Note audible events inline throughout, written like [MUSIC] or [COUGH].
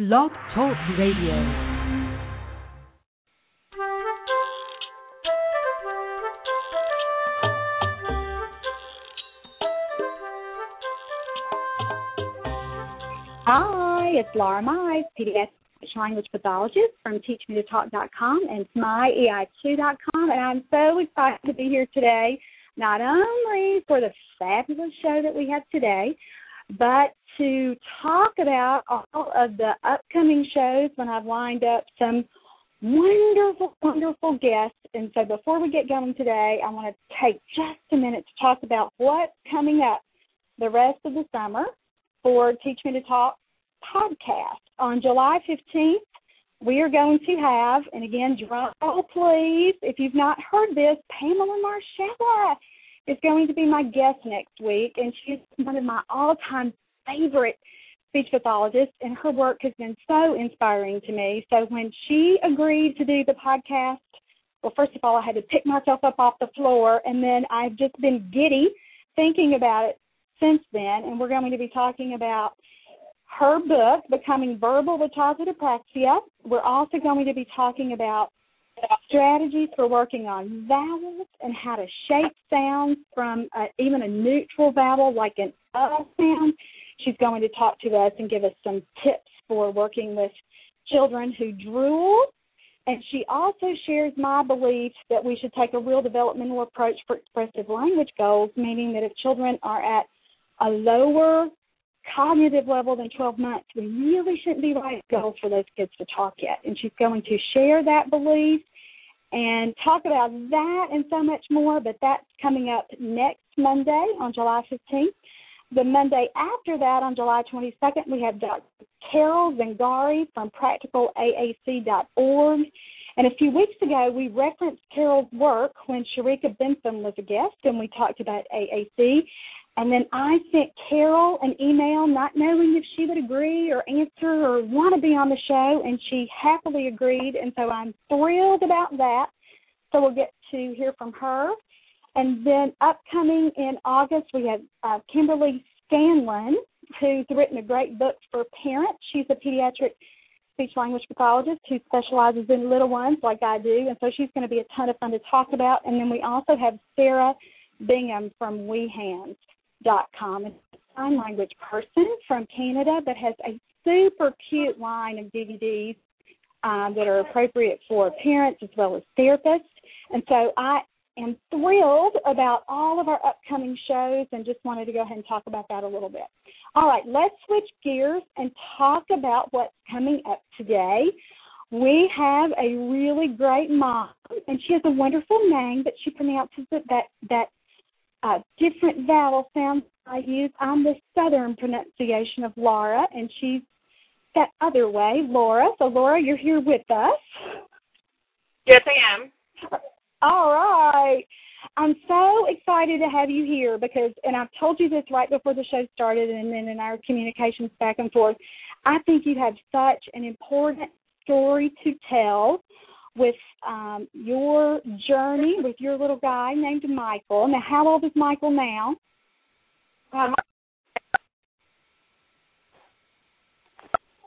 Blog Talk Radio. Hi, it's Laura Mize, pediatric language pathologist from teachmetotalk.com and smyei2.com, and I'm so excited to be here today, not only for the fabulous show that we have today, but to talk about all of the upcoming shows when I've lined up some wonderful, wonderful guests. And so before we get going today, I want to take just a minute to talk about what's coming up the rest of the summer for Teach Me to Talk podcast. On July 15th, we are going to have, and again, drum roll please, if you've not heard this, Pamela Marshalla is going to be my guest next week, and she's one of my all-time favorite speech pathologists, and her work has been so inspiring to me. So when she agreed to do the podcast, well, first of all, I had to pick myself up off the floor, and then I've just been giddy thinking about it since then, and we're going to be talking about her book, Becoming Verbal with Childhood Apraxia. We're also going to be talking about strategies for working on vowels and how to shape sounds from uh, even a neutral vowel like an uh sound. She's going to talk to us and give us some tips for working with children who drool. And she also shares my belief that we should take a real developmental approach for expressive language goals, meaning that if children are at a lower cognitive level than 12 months, we really shouldn't be writing goals for those kids to talk yet. And she's going to share that belief and talk about that and so much more, but that's coming up next Monday on July 15th. The Monday after that, on July 22nd, we have Dr. Carol Zangari from practicalaac.org. And a few weeks ago, we referenced Carol's work when Sharika Bentham was a guest, and we talked about AAC. And then I sent Carol an email, not knowing if she would agree or answer or want to be on the show, and she happily agreed. And so I'm thrilled about that. So we'll get to hear from her. And then upcoming in August, we have uh, Kimberly Scanlon, who's written a great book for parents. She's a pediatric speech language pathologist who specializes in little ones like I do, and so she's going to be a ton of fun to talk about. And then we also have Sarah Bingham from WeeHands.com, a sign language person from Canada that has a super cute line of DVDs um, that are appropriate for parents as well as therapists. And so I am thrilled about all of our upcoming shows and just wanted to go ahead and talk about that a little bit. All right, let's switch gears and talk about what's coming up today. We have a really great mom, and she has a wonderful name, but she pronounces it that that uh, different vowel sounds I use. I'm the southern pronunciation of Laura, and she's that other way, Laura. So, Laura, you're here with us. Yes, I am. All right. I'm so excited to have you here because, and I've told you this right before the show started and then in our communications back and forth, I think you have such an important story to tell with um, your journey with your little guy named Michael. Now, how old is Michael now? Um,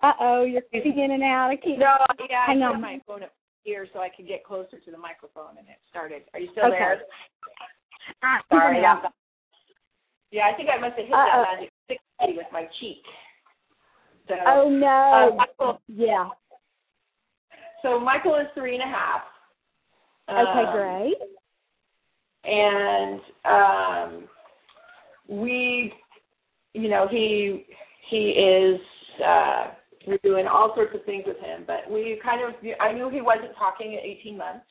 uh oh, you're cutting in and out. I can't. no, yeah, Hang I on. my phone up here so I could get closer to the microphone, and it started. Are you still Okay. there? Ah, Sorry. now. Yeah, I think I must have hit Uh-oh. that magic sixty with my cheek. So, Oh uh, no. Michael, yeah. So Michael is three and a half. Okay, Um, great. and um we you know he he is uh we're doing all sorts of things with him but we kind of i knew he wasn't talking at 18 months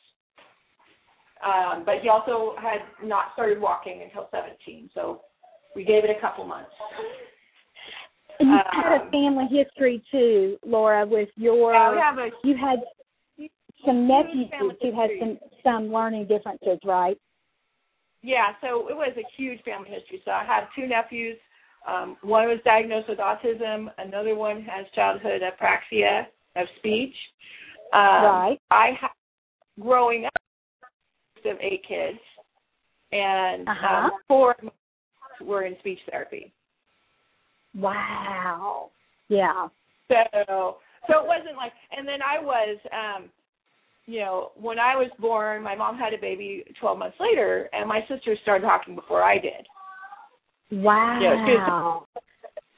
um but he also had not started walking until 17 so we gave it a couple months And you had a um, family history too, Laura, with your yeah, we have a you had some nephews who had some some learning differences, right? Yeah, so it was a huge family history. So I have two nephews. Um, one was diagnosed with autism. Another one has childhood apraxia of speech. Um, right. I have growing up of eight kids, and Uh-huh. um, four were in speech therapy. Wow. Yeah. So so it wasn't like and then I was um you know, when I was born, my mom had a baby 12 months later, and my sister started talking before I did. Wow. You know,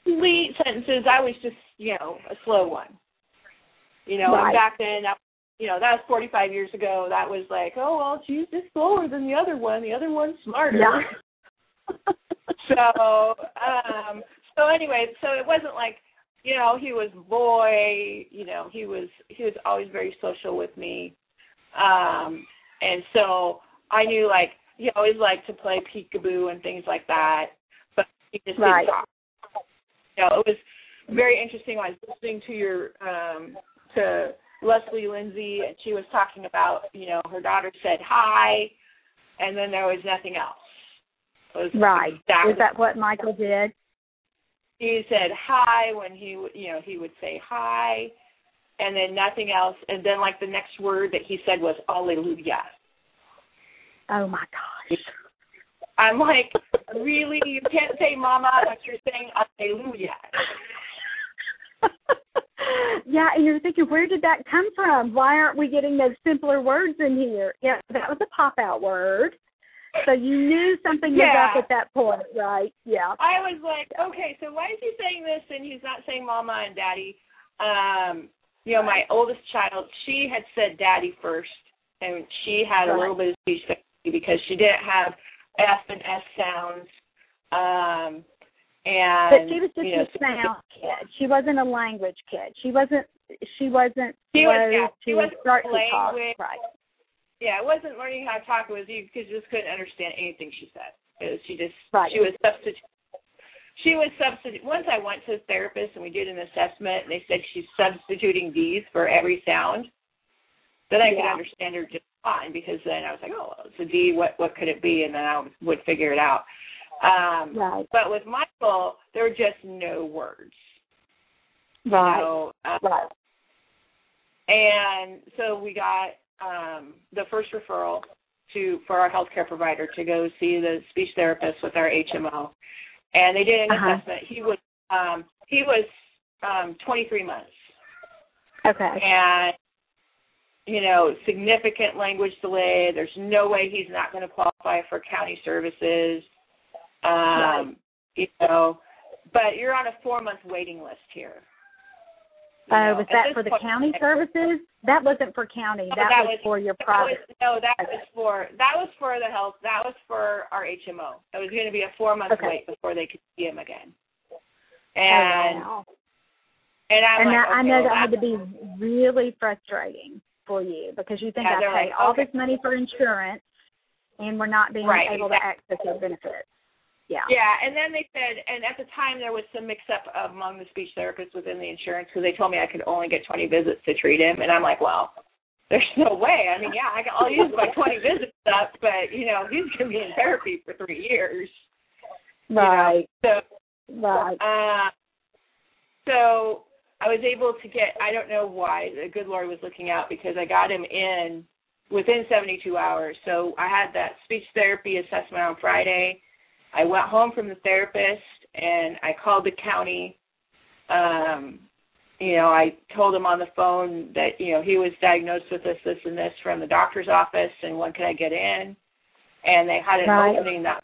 sweet sentences. I was just, you know, a slow one. You know, Right. and back then, that, you know, that was 45 years ago. That was like, oh well, she's just slower than the other one. The other one's smarter. Yeah. [LAUGHS] so, um, so anyway, so it wasn't like, you know, he was boy. You know, he was he was always very social with me, um, and so I knew like he always liked to play peekaboo and things like that, but he just Right. didn't talk. You know, it was very interesting. I was listening to your um, to Leslie Lindsay, and she was talking about you know her daughter said hi, and then there was nothing else. Was Right. exactly Is that what Michael did? He said hi when he would you know he would say hi and then nothing else and then like the next word that he said was hallelujah Oh my gosh. i'm like really you can't say mama but you're saying hallelujah [LAUGHS] yeah, and you're thinking, where did that come from? Why aren't we getting those simpler words in here? Yeah, that was a pop out word. So you knew something was Yeah. up at that point, right? Yeah. i was like okay so why is he saying this and he's not saying mama and daddy um you know my oldest child she had said daddy first and she had a little bit of speech because she didn't have f and s sounds um and But she was just you know, a sound kid. She wasn't a language kid. She wasn't she wasn't She was- yeah, she wasn't start to talk. Right. Yeah, it wasn't learning how to talk. It was you because you just couldn't understand anything she said. It was, she just Right. she was substitute. She was substitute. Once I went to the therapist and we did an assessment, and they said she's substituting D's for every sound. Then I could understand her just fine because then I was like, oh, well, it's a D. What what could it be? And then I would figure it out. Um, Right. But with Michael, there were just no words. Right. So, um, right. and so we got um, the first referral to for our healthcare provider to go see the speech therapist with our HMO, and they did an Uh-huh. assessment. He was um, he was um, 23 months, Okay. and you know significant language delay. There's no way he's not going to qualify for county services. Um, Right. You know, but you're on a four month waiting list here. Uh, was that for the point- county services? That wasn't for county. Oh, that, that was, was- for your private. was, no, that was for that was for the health. That was for our HMO. It was going to be a four month Okay. wait before they could see him again. And oh, wow. and I'm and like, that, I know well, that had to be really frustrating for you because you think Yeah, I pay like, all okay. this money for insurance and we're not being Right, able to access your benefits. Yeah. Yeah, and then they said, and at the time there was some mix up among the speech therapists within the insurance because they told me I could only get 20 visits to treat him, and I'm like, well, there's no way. I mean, yeah, I can, I'll use my 20 visits up, but you know, he's going to be in therapy for three years. you know. Right. So Right. Uh, so I was able to get, I don't know why, the good Lord was looking out because I got him in within 72 hours. So I had that speech therapy assessment on Friday. I went home from the therapist and I called the county. Um, you know, I told him on the phone that, you know, he was diagnosed with this, this, and this from the doctor's office and when could I get in? And they had an Right. opening that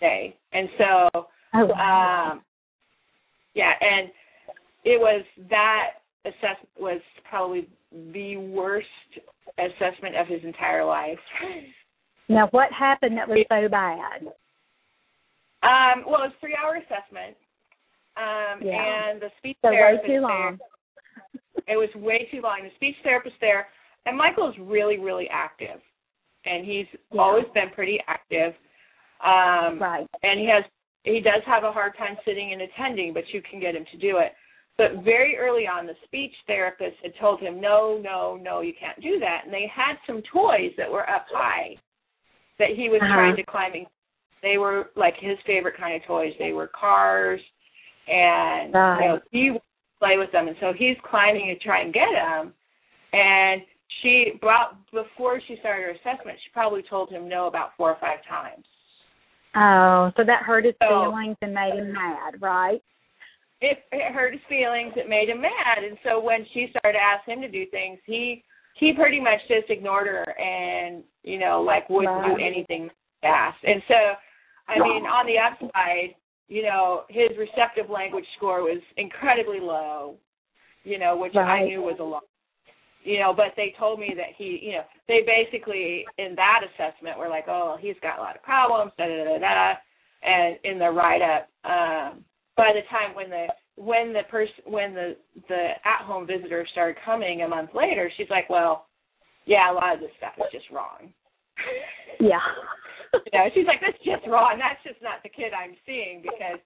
day. And so Oh, wow. um, yeah, and it was that assessment was probably the worst assessment of his entire life. now, what happened that was so bad? Um, well, it was three hour assessment. Um, Yeah. and the speech So way therapist too long. there, [LAUGHS] it was way too long. The speech therapist there, and Michael's really, really active, and he's Yeah. always been pretty active. Um, Right. and he has he does have a hard time sitting and attending, but you can get him to do it. But very early on, the speech therapist had told him, no, no, no, you can't do that. And they had some toys that were up high that he was Uh-huh. trying to climbing. They were like his favorite kind of toys. They were cars, and you know he would play with them. And so he's climbing to try and get them. And she brought before she started her assessment, she probably told him no about four or five times. Oh, so that hurt his So- feelings and made him mad, right? it, it hurt his feelings. It made him mad, and so when she started to ask him to do things, he he pretty much just ignored her and you know like wouldn't do anything fast. And so, I mean, on the upside, you know, his receptive language score was incredibly low. You know, which right. I knew was a lot. You know, but they told me that he, you know, they basically in that assessment were like, oh, he's got a lot of problems, da da da da, and in the write up. Um, by the time when the when the person when the the at home visitor started coming a month later, she's like, well, yeah, a lot of this stuff is just wrong. Yeah. [LAUGHS] you know, she's like, that's just wrong. That's just not the kid I'm seeing because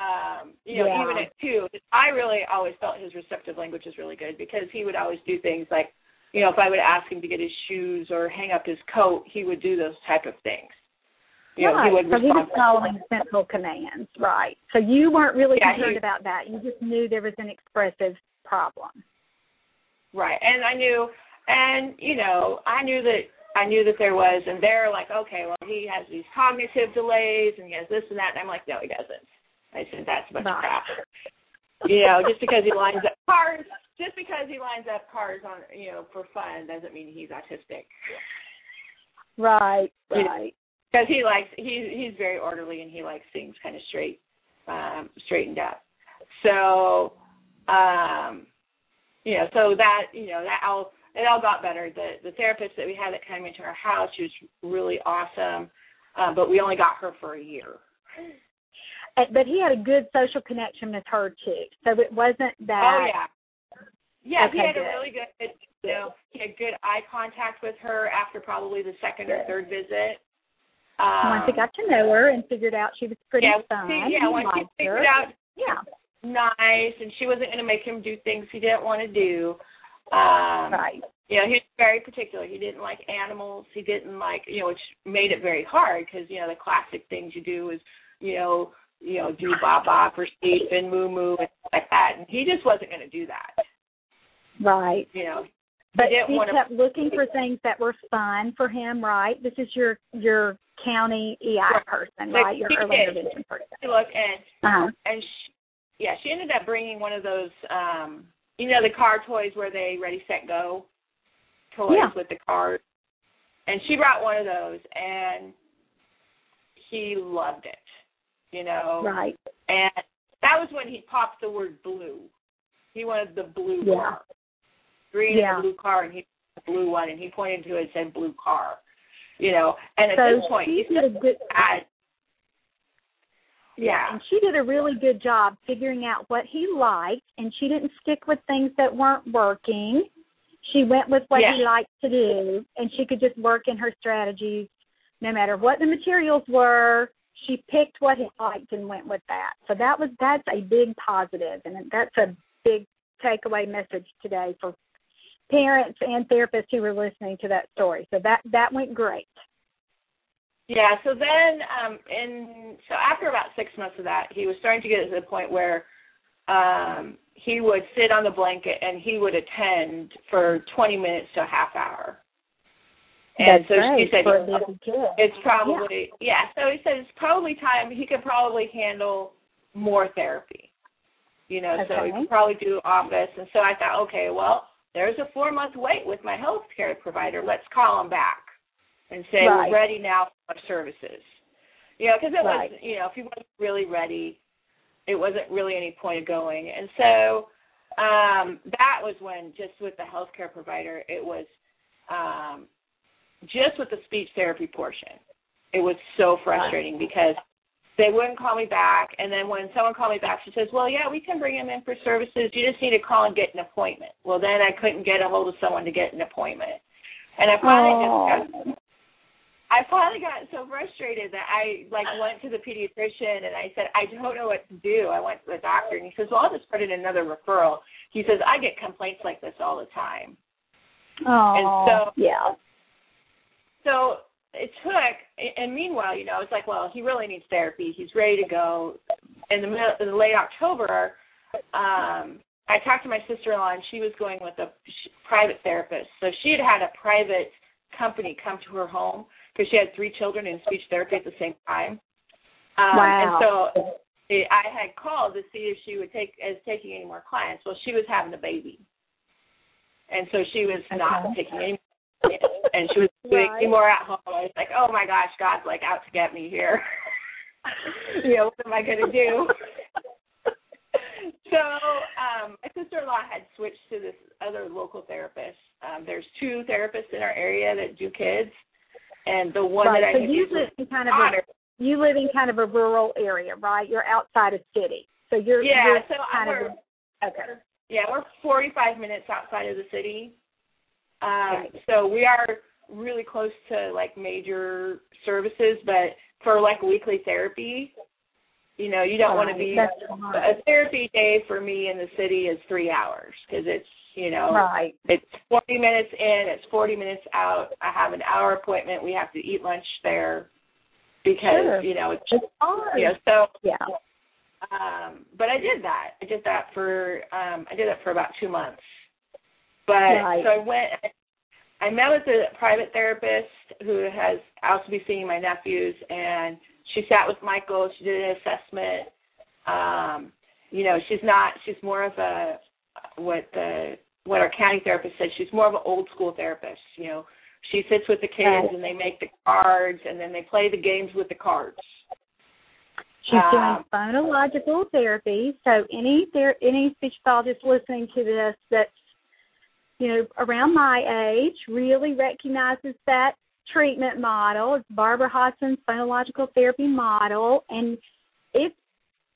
um, you know, yeah. even at two, I really always felt his receptive language was really good because he would always do things like, you know, if I would ask him to get his shoes or hang up his coat, he would do those type of things. You know, he would so he was following simple commands, right? So you weren't really yeah, concerned he, about that. You just knew there was an expressive problem. Right, and I knew, and you know, I knew that I knew that there was, and they're like, okay, well, he has these cognitive delays, and he has this and that, and I'm like, no, he doesn't. I said that's a bunch of crap. you know, just because he lines up cars, just because he lines up cars on, you know, for fun doesn't mean he's autistic. Right, right because he likes he's he's very orderly and he likes things kind of straight um straightened up so um you know so that you know that all it all got better the the therapist that we had that came into our house she was really awesome uh, but we only got her for a year but he had a good social connection with her too so it wasn't that oh yeah yeah okay, he had good. a really good you know he had good eye contact with her after probably the second or third visit um, once he got to know her and figured out she was pretty yeah, fun, see, yeah, once he figured her. out yeah nice and she wasn't going to make him do things he didn't want to do. Um, right. You know, he was very particular. He didn't like animals. He didn't like, you know, which made it very hard because you know the classic things you do is, you know, you know, do ba ba for sleep and moo moo and stuff like that. And he just wasn't going to do that. Right. You know, but he kept looking for things that were fun for him, right? This is your your county EI right. person, right? Your early intervention person. Look, and uh-huh. and she, yeah, she ended up bringing one of those, um you know, the car toys where they ready set go toys yeah. with the cars, and she brought one of those, and he loved it, you know, right? And that was when he popped the word blue. He wanted the blue yeah. car, green yeah. and blue car, and he the blue one, and he pointed to it and said blue car you know. And at so this point, did a good. Yeah, and she did a really good job figuring out what he liked, and she didn't stick with things that weren't working. She went with what yeah. he liked to do, and she could just work in her strategies, no matter what the materials were. She picked what he liked and went with that. So that was that's a big positive, and that's a big takeaway message today for parents and therapists who were listening to that story. So that that went great. Yeah. So then, um, in so after about six months of that, he was starting to get to the point where um, he would sit on the blanket and he would attend for 20 minutes to a half hour. And That's so great she said it's probably yeah. yeah. So he said it's probably time he could probably handle more therapy. You know, okay. so he could probably do office. And so I thought, okay, well, there's a four month wait with my health care provider. Let's call them back and say right. we're ready now for services. You know, because it right. was, you know, if he wasn't really ready, it wasn't really any point of going. And so um that was when just with the healthcare provider, it was um just with the speech therapy portion. It was so frustrating because they wouldn't call me back. And then when someone called me back, she says, "Well, yeah, we can bring him in for services. You just need to call and get an appointment." Well, then I couldn't get a hold of someone to get an appointment, and I finally oh. just got. I finally got so frustrated that I like went to the pediatrician and I said, I don't know what to do. I went to the doctor and he says, Well, I'll just put in another referral. He says, I get complaints like this all the time. Oh, and so yeah. So it took, and meanwhile, you know, it's like, well, he really needs therapy. He's ready to go. In the middle, in late October, um, I talked to my sister-in-law, and she was going with a private therapist. So she had had a private company come to her home because she had three children in speech therapy at the same time. Um, wow. And so, I had called to see if she would take as taking any more clients. Well, she was having a baby, and so she was okay. not taking any. [LAUGHS] and she was doing right. more at home. I was like, oh my gosh, God's like out to get me here. [LAUGHS] you know, what am I going to do? [LAUGHS] so um, my sister-in-law had switched to this other local therapist. Um, there's two therapists in our area that do kids, and the one right. that so I you live in kind of a, you live in kind of a rural area, right? You're outside of city, so you're yeah. You're so kind we're, of okay. Yeah, we're 45 minutes outside of the city. Um, right. So we are really close to like major services, but for like weekly therapy, you know, you don't right. want to be That's a therapy day for me in the city is three hours because it's you know right. it's 40 minutes in, it's 40 minutes out. I have an hour appointment. We have to eat lunch there because sure. you know it's, it's hard. you know so yeah. Um, but I did that. I did that for um, I did that for about two months. But right. so I went. I met with a private therapist who has also be seeing my nephews, and she sat with Michael. She did an assessment. Um, you know, she's not. She's more of a what the what our county therapist said. She's more of an old school therapist. You know, she sits with the kids and they make the cards, and then they play the games with the cards. She's um, doing phonological therapy. So any ther- any speech pathologist listening to this that's you know around my age really recognizes that treatment model. It's Barbara Hodson's phonological therapy model, and it's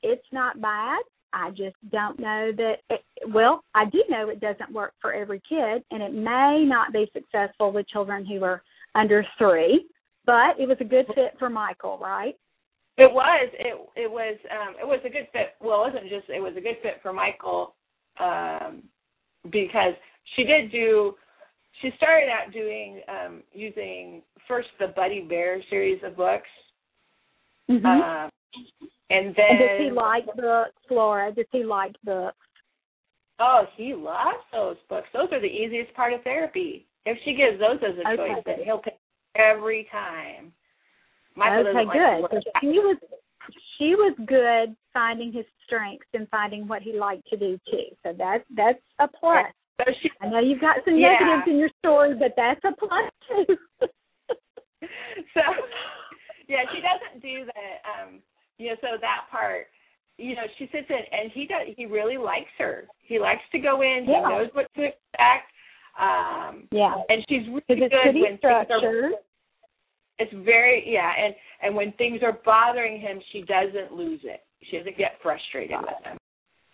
it's not bad. I just don't know that. It, well, I do know it doesn't work for every kid, and it may not be successful with children who are under three. But it was a good fit for Michael, right? It was. It it was um it was a good fit. Well, it wasn't just it was a good fit for Michael um because she did do she started out doing um using first the Buddy Bear series of books. Mm-hmm. Um and then does he like books, Flora? Does he like books? Oh, he loves those books. Those are the easiest part of therapy. If she gives those as a okay. choice, then he'll pick every time. Michael okay, good. so she was she was good finding his strengths and finding what he liked to do too. So that's that's a plus. So she, I know you've got some yeah. negatives in your story, but that's a plus too. [LAUGHS] so yeah, she doesn't do the um you know, so that part you know, she sits in and he does he really likes her. He likes to go in, yeah. he knows what to expect. Um yeah. and she's really good when structured. things are it's very yeah, and and when things are bothering him, she doesn't lose it. She doesn't get frustrated with him.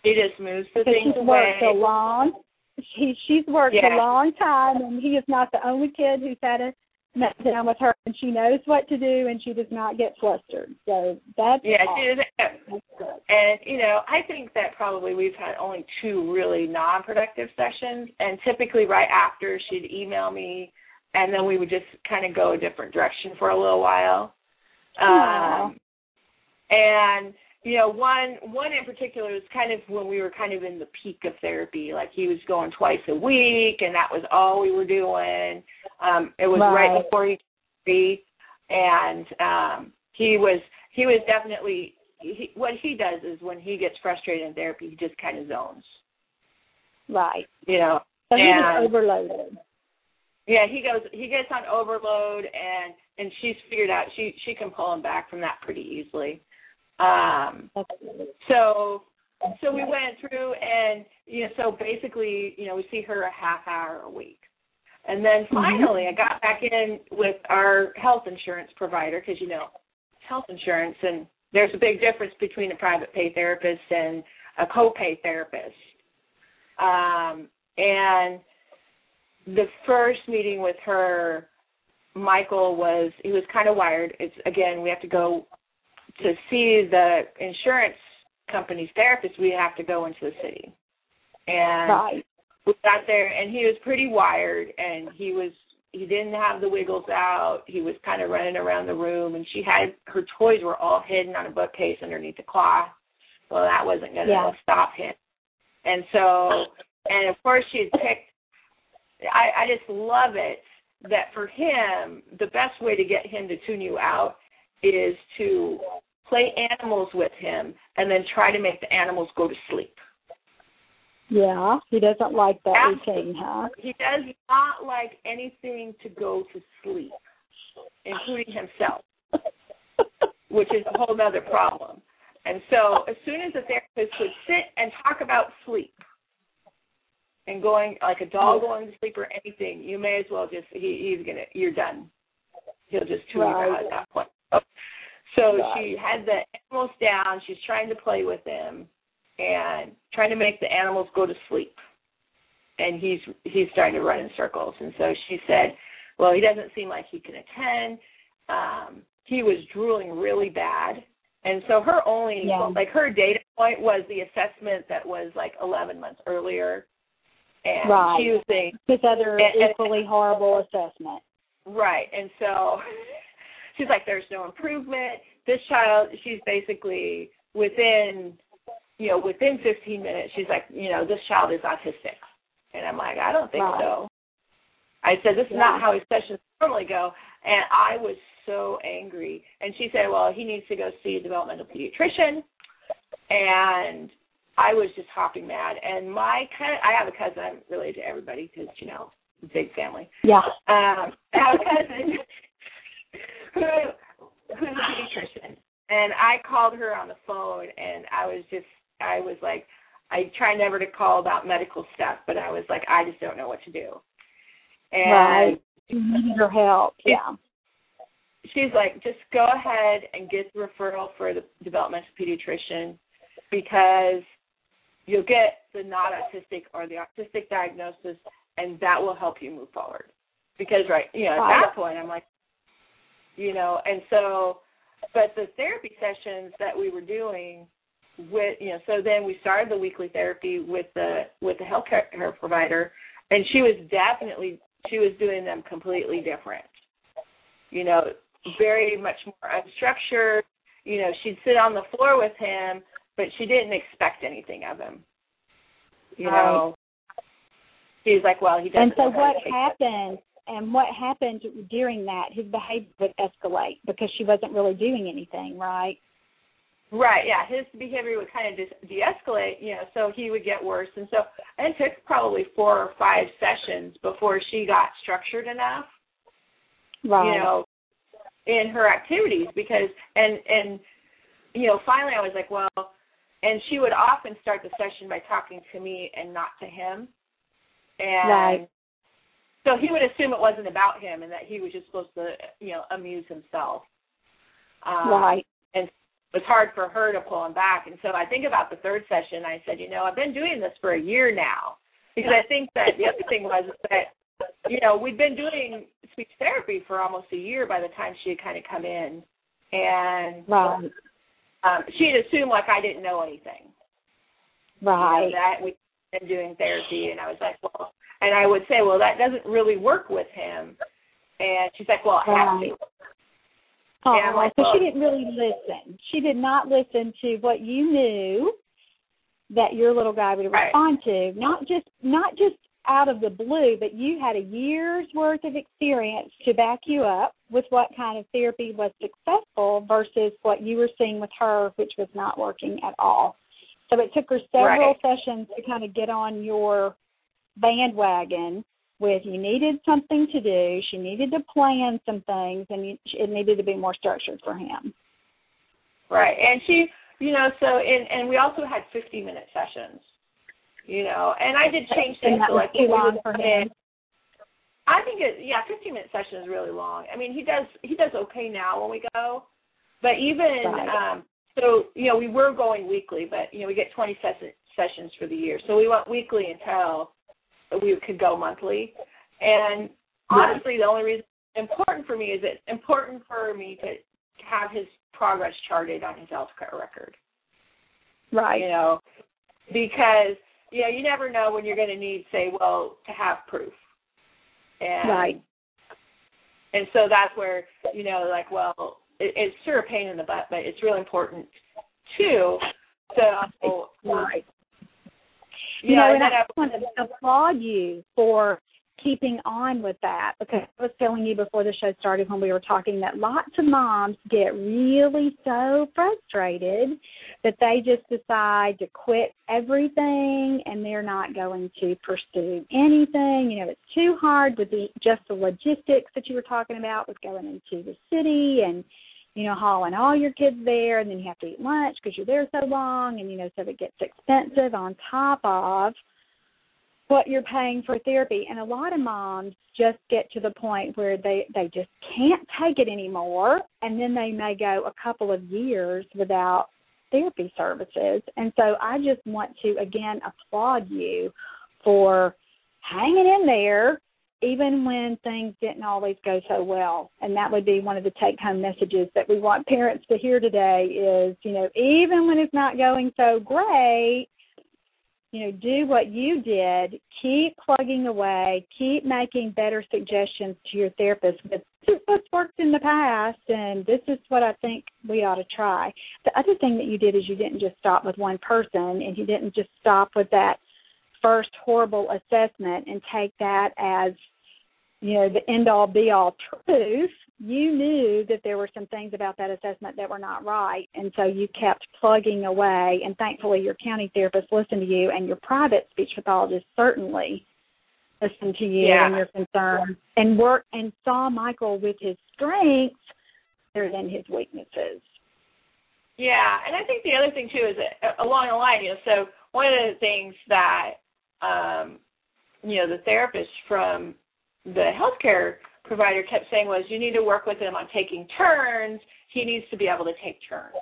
She just moves the things she's away. worked a long she she's worked Yeah. a long time and he is not the only kid who's had a meltdown with her and she knows what to do and she does not get flustered. So that's yeah, awesome. she doesn't. That's good. And you know, I think that probably we've had only two really non-productive sessions, and typically right after she'd email me, and then we would just kind of go a different direction for a little while. Um, and you know, one one in particular was kind of when we were kind of in the peak of therapy. Like he was going twice a week, and that was all we were doing. Um, it was right, Right. before he therapy, and um, he was he was definitely he, what he does is when he gets frustrated in therapy, he just kind of zones. Right. You know, So he was overloaded. yeah, he goes he gets on overload, and and she's figured out she she can pull him back from that pretty easily. Um, so so we went through and you know so basically you know we see her a half hour a week. And then Mm-hmm. finally i got back in with our health insurance provider because you know health insurance and there's a big difference between a private pay therapist and a co-pay therapist. Um and the first meeting with her michael was he was kind of wired. It's again we have to go to see the insurance company's therapist, we have to go into the city. And Right. we got there, and he was pretty wired, and he was he didn't have the wiggles out. He was kind of running around the room, and she had her toys were all hidden on a bookcase underneath the cloth. Well, that wasn't going to Yeah. stop him. And so, and of course, she had picked. I, I just love it that for him, the best way to get him to tune you out is to play animals with him, and then try to make the animals go to sleep. Yeah, he doesn't like that Absolutely. routine, huh? He does not like anything to go to sleep, including himself, [LAUGHS] which is a whole other problem. And so, as soon as the therapist would sit and talk about sleep and going like a dog going to sleep or anything, you may as well just he, he's gonna you're done. He'll just you Right. out at that point. So Right. she had the animals down. She's trying to play with them and trying to make the animals go to sleep. And he's he's starting to run in circles. And so she said, "Well, he doesn't seem like he can attend. Um, he was drooling really bad." And so her only Yeah. like her data point was the assessment that was like 11 months earlier. And Right. she was saying, His other And- and- equally horrible assessment. Right. And so she's like, there's no improvement. This child, she's basically within, you know, within 15 minutes, she's like, you know, this child is autistic. And I'm like, I don't think Right. so. I said, this is not how his sessions normally go. And I was so angry. And she said, well, he needs to go see a developmental pediatrician. And I was just hopping mad. And my kind of, I have a cousin, I'm related to everybody because, you know, big family. Yeah. Um, I have a cousin who's a pediatrician, and I called her on the phone, and I was just, I was like, I try never to call about medical stuff, but I was like, I just don't know what to do. And Right. You needed her help. Yeah. she's like, just go ahead and get the referral for the developmental pediatrician because you'll get the not autistic or the autistic diagnosis, and that will help you move forward. Because right, you know, at that point, I'm like, you know, and so, but the therapy sessions that we were doing with, you know, so then we started the weekly therapy with the with the healthcare care provider, and she was definitely she was doing them completely different. You know, very much more unstructured. You know, she'd sit on the floor with him, but she didn't expect anything of him. You know, know, she's like, well, he doesn't. And so what happened and what happened during that, his behavior would escalate because she wasn't really doing anything, right? Right, yeah, his behavior would kind of de- de-escalate, you know, so he would get worse, and so it took probably four or five sessions before she got structured enough, Right. you know, in her activities because, and and you know, finally I was like, well, and she would often start the session by talking to me and not to him, and Right. So he would assume it wasn't about him and that he was just supposed to, you know, amuse himself. Um, right. And it was hard for her to pull him back. And so I think about the third session. I said, you know, I've been doing this for a year now because I think that the other thing was that, you know, we'd been doing speech therapy for almost a year by the time she had kind of come in, and Right. um, she had assumed like I didn't know anything. You know, Right. that we'd been doing therapy, and I was like, well, and I would say, well, that doesn't really work with him. And she's like, well, it has Right. to. Oh, Yeah, like, so well- she didn't really listen. She did not listen to what you knew that your little guy would Right. respond to. Not just not just out of the blue, but you had a year's worth of experience to back you up with what kind of therapy was successful versus what you were seeing with her, which was not working at all. So it took her several Right. sessions to kind of get on your bandwagon with you needed something to do, she needed to plan some things, and you, it needed to be more structured for him. Right. And she, you know, so and and we also had 50 minute sessions. You know, and I did change things like too long for him. I think it yeah, 15 minute session is really long. I mean, he does he does okay now when we go. But even Right. um so, you know, we were going weekly, but you know, we get 20 ses- sessions for the year. So we went weekly until we could go monthly. And honestly, the only reason important for me is it's important for me to have his progress charted on his healthcare record. Right. You know, because you know you never know when you're going to need, say, well, to have proof. And, Right. And so that's where you know, like, well, it, it's sure a pain in the butt, but it's really important too. So, Right. You You know, and I want to applaud you for keeping on with that because I was telling you before the show started when we were talking that lots of moms get really so frustrated that they just decide to quit everything and they're not going to pursue anything. You know, it's too hard with the just the logistics that you were talking about with going into the city and you know, hauling all your kids there, and then you have to eat lunch because you're there so long, and you know, so it gets expensive on top of what you're paying for therapy. And a lot of moms just get to the point where they they just can't take it anymore and then they may go a couple of years without therapy services. And so i just want to again applaud you for hanging in there even when things didn't always go so well and that would be one of the take home messages that we want parents to hear today is you know even when it's not going so great you know, do what you did. Keep plugging away. Keep making better suggestions to your therapist. Is what's worked in the past, and this is what I think we ought to try. The other thing that you did is you didn't just stop with one person, and you didn't just stop with that first horrible assessment and take that as, you know, the end all be all truth you knew that there were some things about that assessment that were not right, and so you kept plugging away. And thankfully, your county therapist listened to you, and your private speech pathologist certainly listened to you yeah. and your concerns, and worked and saw Michael with his strengths rather than his weaknesses. Yeah, and I think the other thing too is that uh, along the line, you know, so one of the things that um, you know the therapist from the healthcare provider kept saying was you need to work with him on taking turns. He needs to be able to take turns.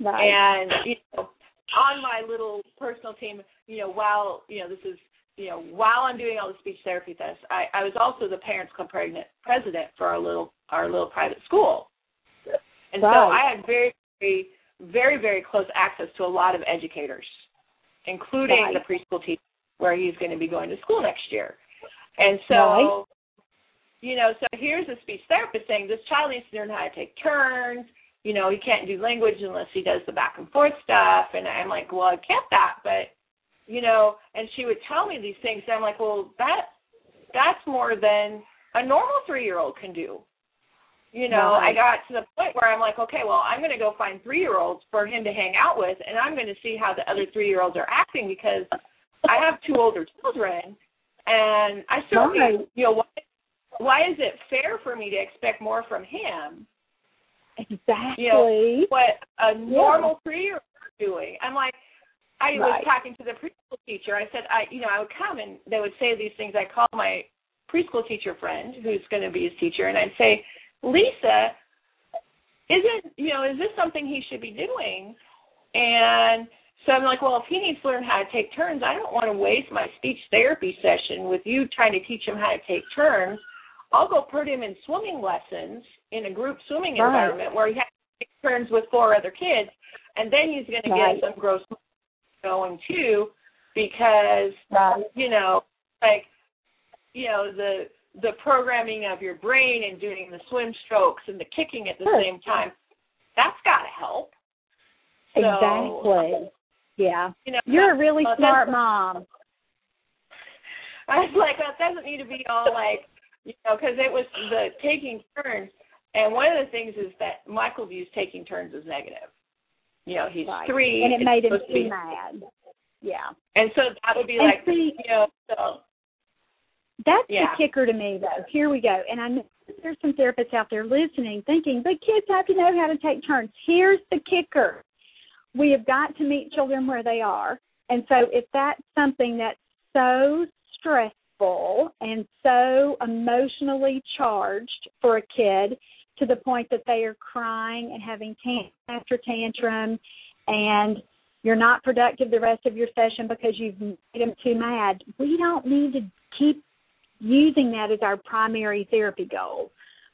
Right. And you know, on my little personal team, you know, while you know this is you know while I'm doing all the speech therapy tests, I, I was also the Parents Club president president for our little our little private school, and right. so I had very very very very close access to a lot of educators, including right. the preschool teacher where he's going to be going to school next year. And so right you know, so here's a speech therapist saying this child needs to learn how to take turns. You know, he can't do language unless he does the back and forth stuff. And I'm like, well, I get that, but you know, and she would tell me these things. And I'm like, well, that that's more than a normal three year old can do. You know, right. I got to the point where I'm like, okay, well, I'm going to go find three year olds for him to hang out with, and I'm going to see how the other three year olds are acting because I have two older children, and I certainly, right. you know, why is it fair for me to expect more from him? Exactly. You know, what a normal yeah. three year old doing. I'm like I right. was talking to the preschool teacher. I said, I you know, I would come and they would say these things. I call my preschool teacher friend who's gonna be his teacher and I'd say, Lisa, isn't you know, is this something he should be doing? And so I'm like, well, if he needs to learn how to take turns, I don't want to waste my speech therapy session with you trying to teach him how to take turns I'll go put him in swimming lessons in a group swimming right. environment where he has to take turns with four other kids, and then he's going right. to get some gross going too, because right. you know, like you know the the programming of your brain and doing the swim strokes and the kicking at the sure. same time, that's got to help. So, exactly. Yeah. You know, You're a really uh, smart mom. [LAUGHS] I was like, that doesn't need to be all like you know, because it was the taking turns. And one of the things is that Michael views taking turns as negative. You know, he's right. three, and it made him be, mad. Yeah. And so that would be and like, see, you know, so that's yeah. the kicker to me, though. Here we go. And I know there's some therapists out there listening, thinking, but kids have to know how to take turns. Here's the kicker: we have got to meet children where they are. And so, if that's something that's so stressful and so emotionally charged for a kid to the point that they are crying and having tantrum after tantrum and you're not productive the rest of your session because you've made them too mad. We don't need to keep using that as our primary therapy goal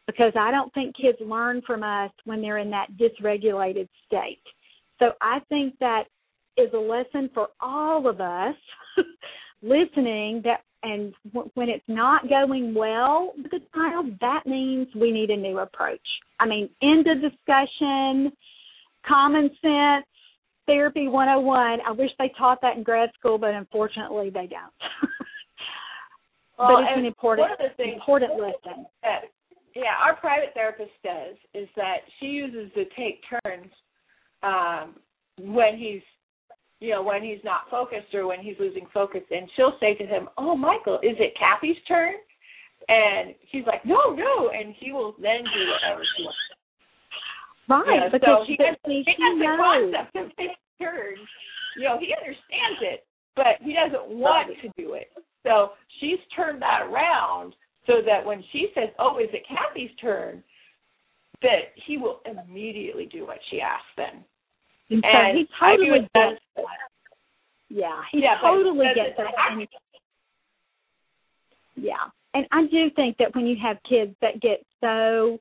because I don't think kids learn from us when they're in that dysregulated state. So I think that is a lesson for all of us [LAUGHS] listening that and w- when it's not going well with the child, that means we need a new approach. I mean, end of discussion, common sense, therapy 101. I wish they taught that in grad school, but unfortunately they don't. [LAUGHS] well, but it's an important one of the things important lesson. That, yeah, our private therapist does is that she uses the take turns um, when he's you know when he's not focused or when he's losing focus, and she'll say to him, "Oh, Michael, is it Kathy's turn?" And he's like, "No, no," and he will then do whatever she wants. Right, You know, because so he see, he she has the knows. concept of taking turns. You know, he understands it, but he doesn't want to do it. So she's turned that around so that when she says, "Oh, is it Kathy's turn?" that he will immediately do what she asks then. And so he totally gets that. Yeah, he Yeah, totally gets that. And, yeah, and I do think that when you have kids that get so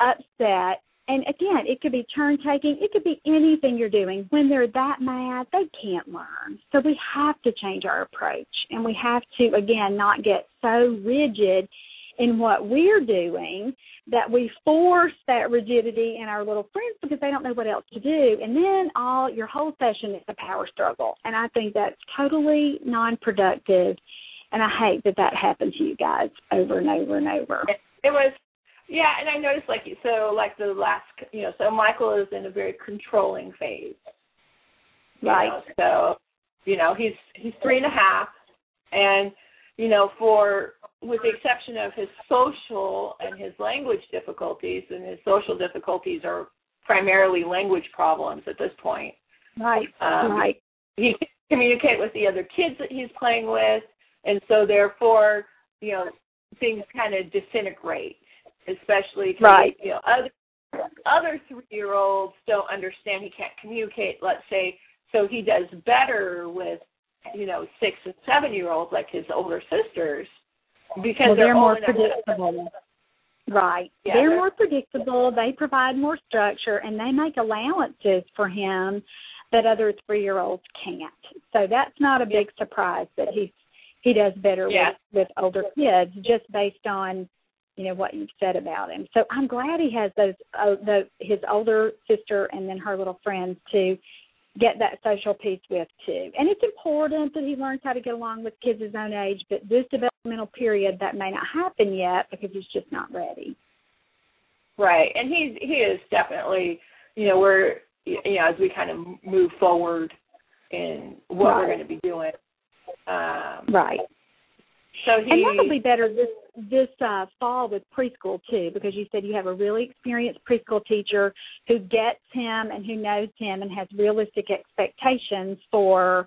upset, and again, it could be turn taking, it could be anything you're doing. When they're that mad, they can't learn. So we have to change our approach, and we have to again not get so rigid in what we're doing that we force that rigidity in our little friends because they don't know what else to do. And then all your whole session is a power struggle. And I think that's totally non productive. And I hate that that happened to you guys over and over and over. It was, yeah, and I noticed like so, like the last, you know, so Michael is in a very controlling phase, Right. know, so, you know, he's he's three and a half, and you know, for with the exception of his social and his language difficulties, and his social difficulties are primarily language problems at this point. Right. Um, right. he can communicate with the other kids that he's playing with, and so therefore, you know, things kind of disintegrate, especially Right. you know other other three year olds don't understand he can't communicate. Let's say so he does better with you know six and seven year olds like his older sisters because Well, they're old more predictable. Right. Yeah, they're they're- more predictable. They provide more structure and they make allowances for him that other three year olds can't. So that's not a big surprise that he he does better Yeah. with, with older kids just based on you know what you've said about him. So I'm glad he has those uh, the his older sister and then her little friends to get that social piece with too. And it's important that he learns how to get along with kids his own age, but this developmental period that may not happen yet because he's just not ready. Right, and he's he is definitely, you know, we're you know as we kind of move forward in what we're going to be doing. Um, Right. So he And that'll be better this this uh fall with preschool too, because you said you have a really experienced preschool teacher who gets him and who knows him and has realistic expectations for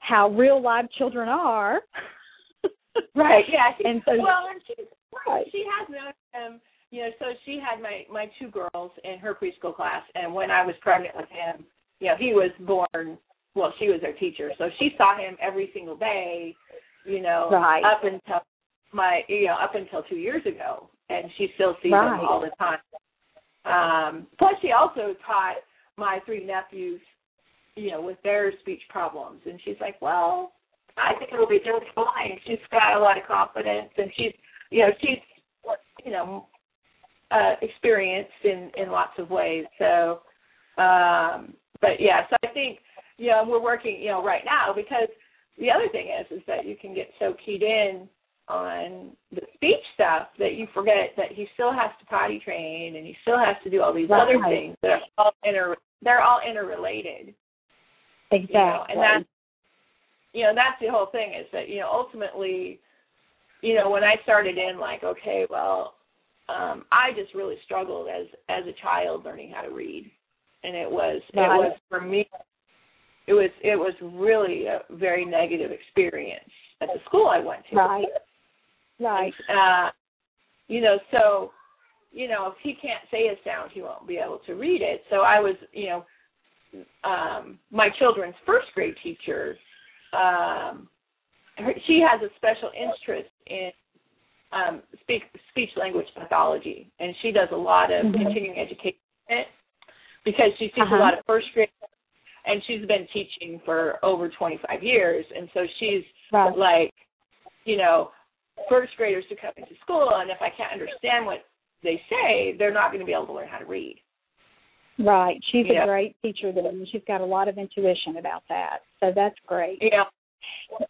how real live children are. [LAUGHS] right, yeah. She, And so well, and she's Right. she has known him. You know, so she had my my two girls in her preschool class, and when I was pregnant with him, you know, he was born. Well, she was their teacher, so she saw him every single day. You know, Right. up until my you know up until two years ago, and she still sees Right. him all the time. Um, plus, she also taught my three nephews, you know, with their speech problems, and she's like, well, I think it'll be just fine. She's got a lot of confidence, and she's, you know, she's, you know, uh, experienced in in lots of ways. So, um, but yeah, so I think, you know, we're working, you know, right now because the other thing is, is that you can get so keyed in on the speech stuff that you forget that he still has to potty train and he still has to do all these other things that are all inter they're all interrelated. Exactly. You know, and that's you know, that's the whole thing is that, you know, ultimately, you know, when I started in like, okay, well, um, I just really struggled as as a child learning how to read. And it was Right. it was for me it was it was really a very negative experience at the school I went to. right. [LAUGHS] Right. Uh, you know, so you know, if he can't say a sound, he won't be able to read it. So I was, you know, um, my children's first grade teacher. Um, her, she has a special interest in um, speak, speech language pathology, and she does a lot of Mhm. continuing education because she sees Uh-huh. a lot of first grade, and she's been teaching for over 25 years, and so she's like, you know, first graders to come into school, and if I can't understand what they say, they're not going to be able to learn how to read. Right. She's Yeah. a great teacher then and she's got a lot of intuition about that. So that's great. yeah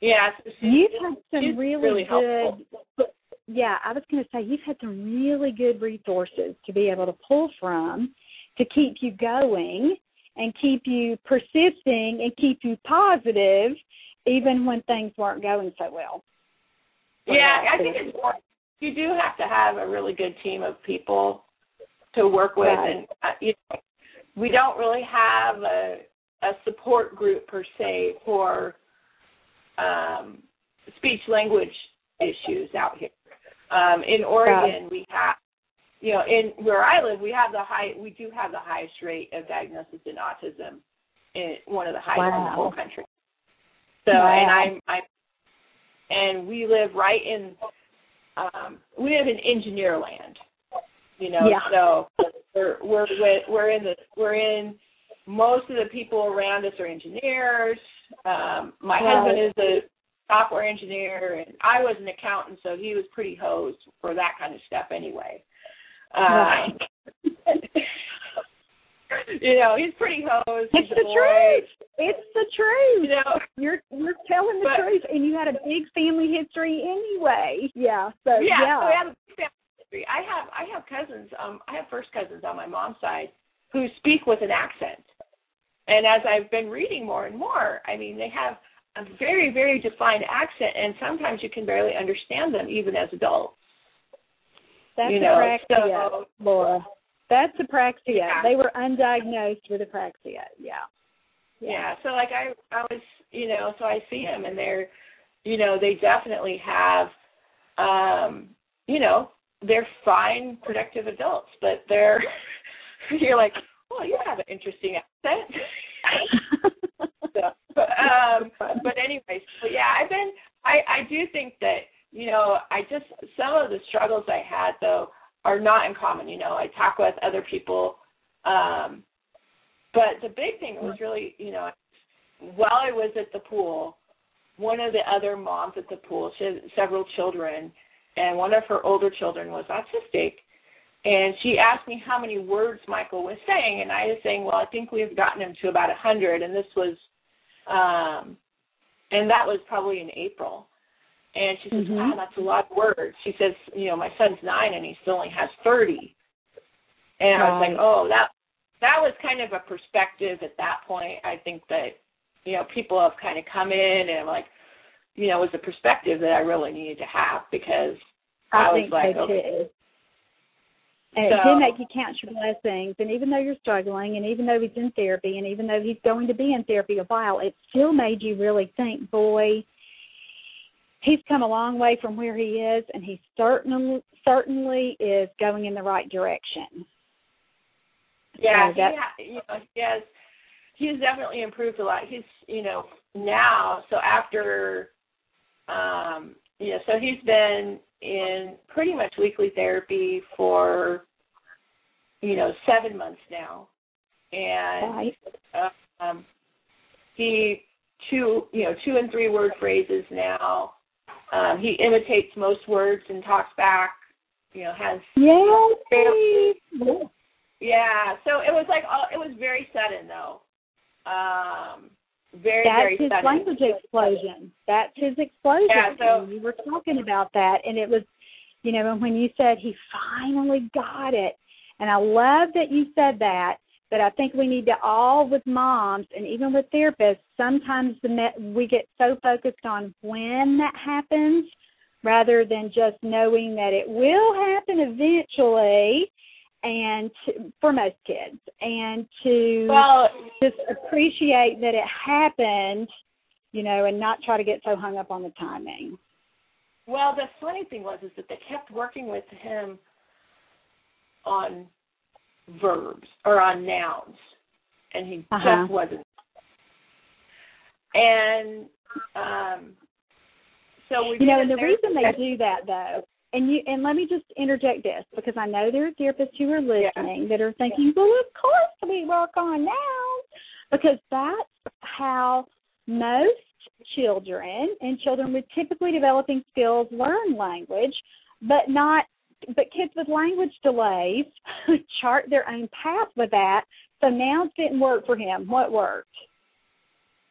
Yeah, so you've had some she's really, really good. helpful. Yeah, I was going to say you've had some really good resources to be able to pull from to keep you going and keep you persisting and keep you positive even when things weren't going so well. Yeah, I think it's you do have to have a really good team of people to work with, Right. and uh, you know, we don't really have a a support group per se for um, speech language issues out here. Um, in Oregon, we have, you know, in where I live, we have the high, we do have the highest rate of diagnosis in autism, in one of the highest in the whole country. So, Wow. and I'm, I'm, and we live right in, um, we live in engineer land, you know. Yeah. So we're we're we're in the we're in most of the people around us are engineers. Um, my Right. husband is a software engineer, and I was an accountant, so he was pretty hosed for that kind of stuff anyway. Right. Um, [LAUGHS] you know, he's pretty hosed. It's the boy, truth. It's the truth. You know, You're you're telling the But- truth, and you had a big family history anyway. Yeah. So yeah, yeah. so we have a big family history. I have I have cousins, um I have first cousins on my mom's side who speak with an accent. And as I've been reading more and more, I mean they have a very, very defined accent and sometimes you can barely understand them even as adults. That's you know, apraxia, so- Laura. That's apraxia. Yeah. They were undiagnosed with apraxia. Yeah. Yeah. So like I I was you know, so I see them and they're you know, they definitely have um you know, they're fine, productive adults, but they're [LAUGHS] you're like, Oh, you have an interesting accent. [LAUGHS] so, but um but anyways, but yeah, I've been I I do think that you know I just some of the struggles I had though are not in common. You know, I talk with other people, um, but the big thing was really you know while I was at the pool, one of the other moms at the pool, she had several children, and one of her older children was autistic. And she asked me how many words Michael was saying, and I was saying, well, I think we've gotten him to about a hundred, and this was, um, and that was probably in April. And she says, Mhm. wow, that's a lot of words. She says, you know, my son's nine, and he still only has thirty. And I was like, oh, that that was kind of a perspective at that point. I think that, you know, people have kind of come in and like, you know, it was a perspective that I really needed to have because I, I was like, okay. And it So- did make you count your blessings. And even though you're struggling, and even though he's in therapy, and even though he's going to be in therapy a while, it still made you really think, boy, he's come a long way from where he is, and he certainly certainly is going in the right direction. Yeah, So he ha- you know, he has he's definitely improved a lot. He's you know now so after um you know so he's been in pretty much weekly therapy for you know seven months now, and Right. um he two you know two and three word phrases now. Um, he imitates most words and talks back. You know has Yes. yeah, so it was like all it was very sudden though. Um very That's very his sudden. language explosion. That's his explosion. Yeah, so- And you were talking about that, and it was, you know, and when you said he finally got it, and I love that you said that. But I think we need to all, with moms and even with therapists, sometimes the me- we get so focused on when that happens, rather than just knowing that it will happen eventually, and to, for most kids, and to Well, just appreciate that it happened, you know, and not try to get so hung up on the timing. well, the funny thing was is that they kept working with him on verbs or on nouns, and he Uh-huh. just wasn't. And um, so we You know, and the reason they do that though, and you and let me just interject this because I know there are therapists who are listening that are thinking, Well, of course we work on nouns because that's how most children and children with typically developing skills learn language, but not but kids with language delays [LAUGHS] chart their own path with that. So nouns didn't work for him. What worked?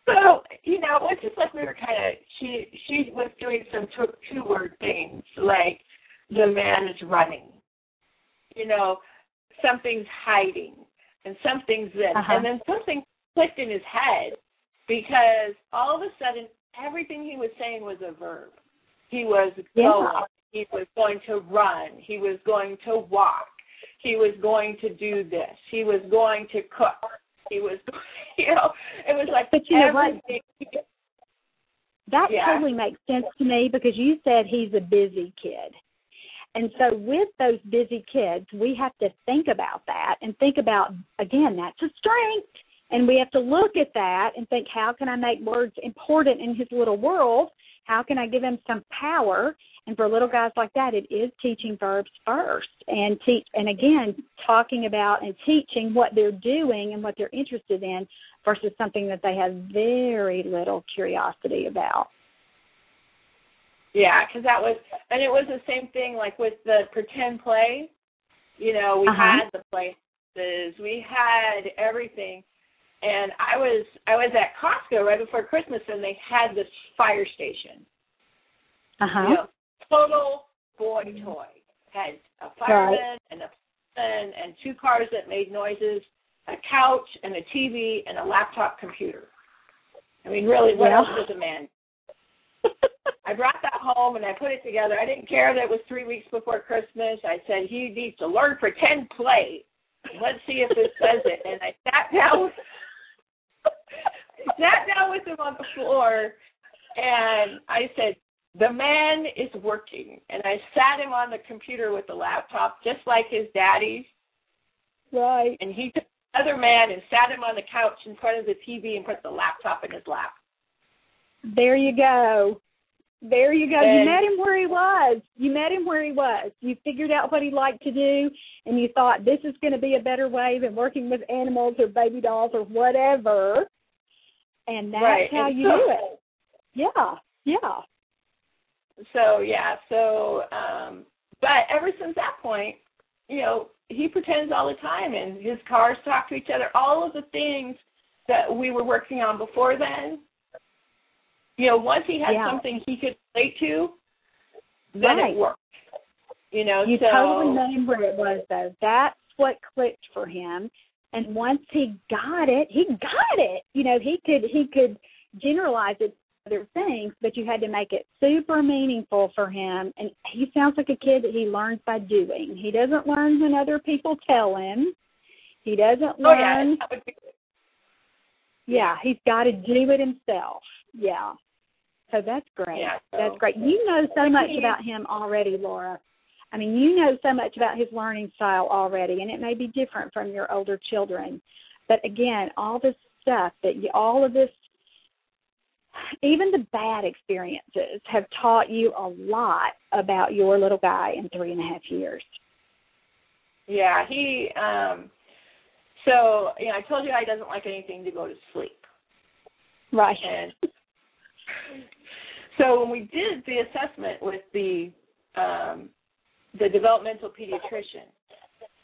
so you know, it's just like we were kind of she she was doing some two, two word things like the man is running, you know, something's hiding and something's this, Uh-huh. and then something clicked in his head because all of a sudden everything he was saying was a verb. He was Yeah. He was going to run. He was going to walk. He was going to do this. He was going to cook. He was, [LAUGHS] you know, it was like But you know what? everything. That Yeah. totally makes sense to me because you said he's a busy kid. And so with those busy kids, we have to think about that and think about again, that's a strength. And we have to look at that and think, how can I make words important in his little world? How can I give him some power? And for little guys like that, it is teaching verbs first and teach and again talking about and teaching what they're doing and what they're interested in versus something that they have very little curiosity about. Yeah, because that was, and it was the same thing like with the pretend play. You know, we Uh-huh. had the places, we had everything, and I was I was at Costco right before Christmas, and they had this fire station. Uh huh. You know, total boy toy. Had a fireman and a person and two cars that made noises, a couch and a TV and a laptop computer. I mean, really, what Yeah. else does a man? [LAUGHS] I brought that home and I put it together. I didn't care that it was three weeks before Christmas. I said he needs to learn pretend play. Let's see if it says it. And I sat down. [LAUGHS] I sat down with him on the floor, and I said, "The man is working." And I sat him on the computer with the laptop, just like his daddy. right. And he took the other man and sat him on the couch in front of the TV and put the laptop in his lap. There you go. There you go. you met him where he was. You met him where he was. You figured out what he liked to do, and you thought this is going to be a better way than working with animals or baby dolls or whatever. And that's Right. how And you so- do it. Yeah. Yeah. So yeah, so um but ever since that point, you know, he pretends all the time and his cars talk to each other. All of the things that we were working on before then, you know, once he had Yeah. something he could relate to, then Right. it worked. You know, You so totally named where it was though. That's what clicked for him. And once he got it, he got it. You know, he could he could generalize it other things, but you had to make it super meaningful for him. And he sounds like a kid that he learns by doing. He doesn't learn when other people tell him. He doesn't learn. oh yeah, yeah, he's got to do it himself. Yeah. So that's great. Yeah, so- That's great. You know so much about him already, Laura. I mean, you know so much about his learning style already, and it may be different from your older children. But again, all this stuff that you, all of this, even the bad experiences have taught you a lot about your little guy in three and a half years. Yeah, he um so you know, I told you he doesn't like anything to go to sleep. Right. And so when we did the assessment with the um, the developmental pediatrician,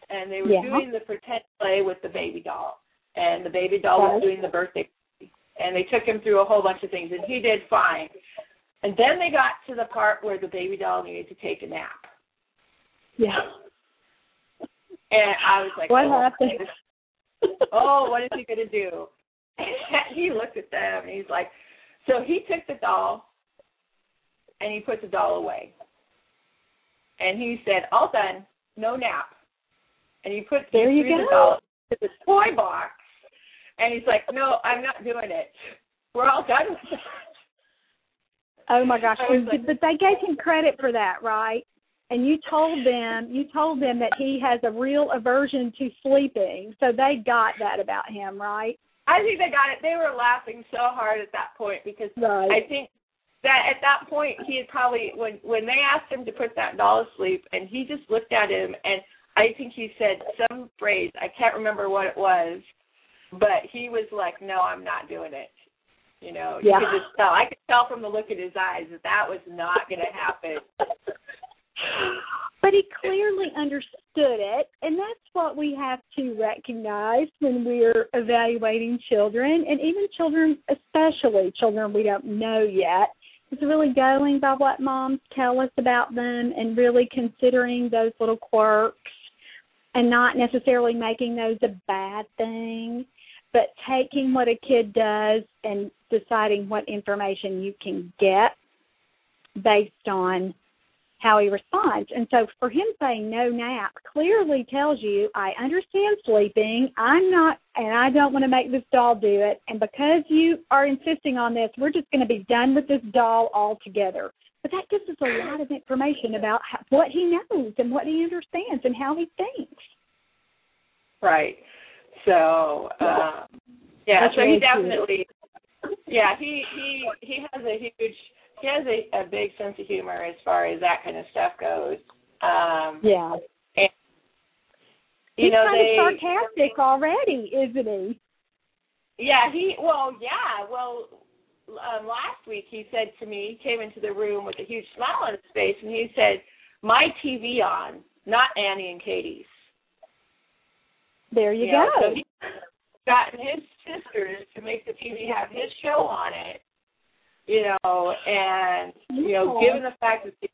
and they were Yeah. doing the pretend play with the baby doll, and the baby doll was doing the birthday, and they took him through a whole bunch of things, and he did fine. And then they got to the part where the baby doll needed to take a nap, Yeah. and I was like, What oh, happened? [LAUGHS] oh, what is he going to do? And he looked at them and he's like, so he took the doll and he put the doll away. And he said, all done, no nap. And he put There he you go. the doll to the toy box. And he's like, no, I'm not doing it. We're all done. Oh my gosh! I was And- like- but they gave him credit for that, right? And you told them, you told them that he has a real aversion to sleeping, so they got that about him, right? I think they got it. They were laughing so hard at that point because Right. I think that at that point he had probably when when they asked him to put that doll to sleep and he just looked at him and I think he said some phrase I can't remember what it was, but he was like, "No, I'm not doing it." You know, you could just tell. I could tell from the look in his eyes that that was not going to happen. But he clearly understood it, and that's what we have to recognize when we're evaluating children, and even children, especially children we don't know yet, is really going by what moms tell us about them and really considering those little quirks and not necessarily making those a bad thing, but taking what a kid does and deciding what information you can get based on how he responds. And so for him saying no nap clearly tells you, I understand sleeping. I'm not, and I don't want to make this doll do it. And because you are insisting on this, we're just going to be done with this doll altogether. But that gives us a lot of information about what he knows and what he understands and how he thinks. Right. So, um, yeah, That's so he definitely, yeah, he he he has a huge he has a, a big sense of humor as far as that kind of stuff goes. Um, Yeah. and, you He's know kind they of sarcastic already, isn't he? yeah he well yeah well um, last week he said to me he came into the room with a huge smile on his face and he said my TV on not Annie and Katie's. There you know, go. So he's gotten his sisters to make the TV have his show on it, you know, and you know, given the fact that the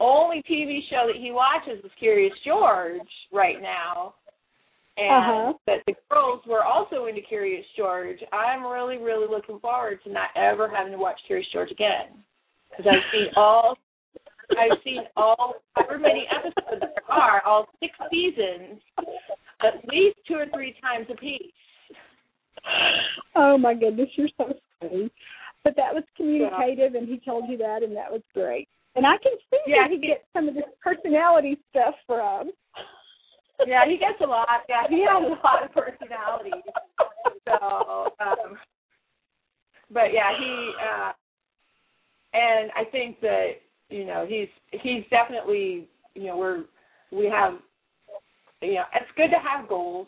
only TV show that he watches is Curious George right now, and Uh-huh. that the girls were also into Curious George, I'm really, really looking forward to not ever having to watch Curious George again because I've seen all. I've seen all however many episodes there are, all six seasons, at least two or three times a piece. Oh my goodness, you're so funny. But that was communicative, and he told you that, and that was great. And I can see Yeah, he he- gets some of this personality stuff from. Yeah, he gets a lot. Yeah, he has a lot of personality. So, um, but yeah, he uh, and I think that you know he's he's definitely you know we're we have you know it's good to have goals.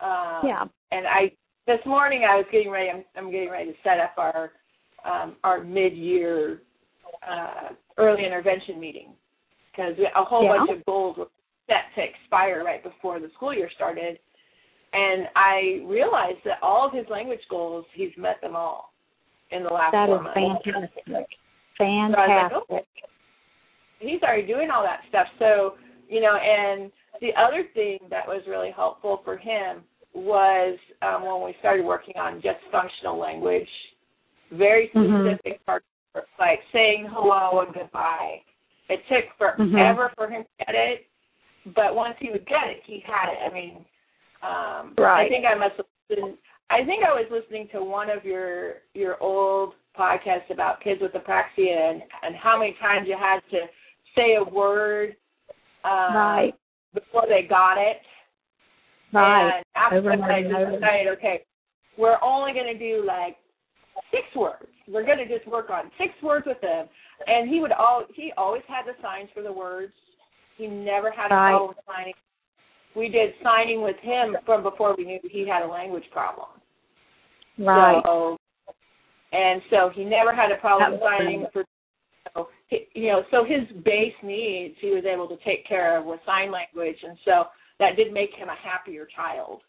Um, Yeah. and I this morning I was getting ready. I'm, I'm getting ready to set up our um, our mid-year uh, early intervention meeting because a whole Yeah. bunch of goals were set to expire right before the school year started, and I realized that all of his language goals he's met them all in the last That four is months. fantastic. So I was Fantastic. like, oh, he's already doing all that stuff. So, you know, and the other thing that was really helpful for him was um, when we started working on just functional language, very Mhm. specific parts, like saying hello and goodbye. It took Mhm. forever for him to get it, but once he would get it, he had it. I mean, um, I think I must have listened. I think I was listening to one of your your old podcasts about kids with apraxia and, and how many times you had to say a word um, Right. Before they got it. Right. And after Over I just decided, okay, we're only going to do like six words. We're going to just work on six words with him. And he would all he always had the signs for the words. He never had a problem with signing. We did signing with him from before we knew he had a language problem. Right. So, and so he never had a problem signing for so, you know, so his base needs he was able to take care of with sign language, and so that did make him a happier child.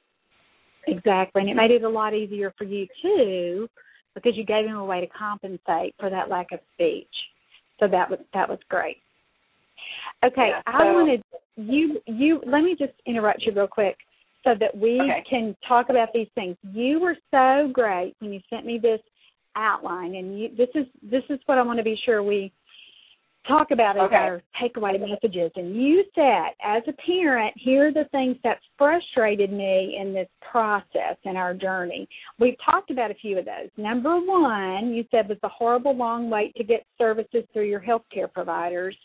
Exactly. And it made it a lot easier for you too because you gave him a way to compensate for that lack of speech. So that was that was great. Okay, Yeah, I wanted you you let me just interrupt you real quick so that we Okay. can talk about these things. You were so great when you sent me this outline and you this is this is what I want to be sure we talk about as Okay. our takeaway messages. And you said, as a parent, here are the things that frustrated me in this process in our journey. We've talked about a few of those. Number one, you said was the horrible long wait to get services through your healthcare providers.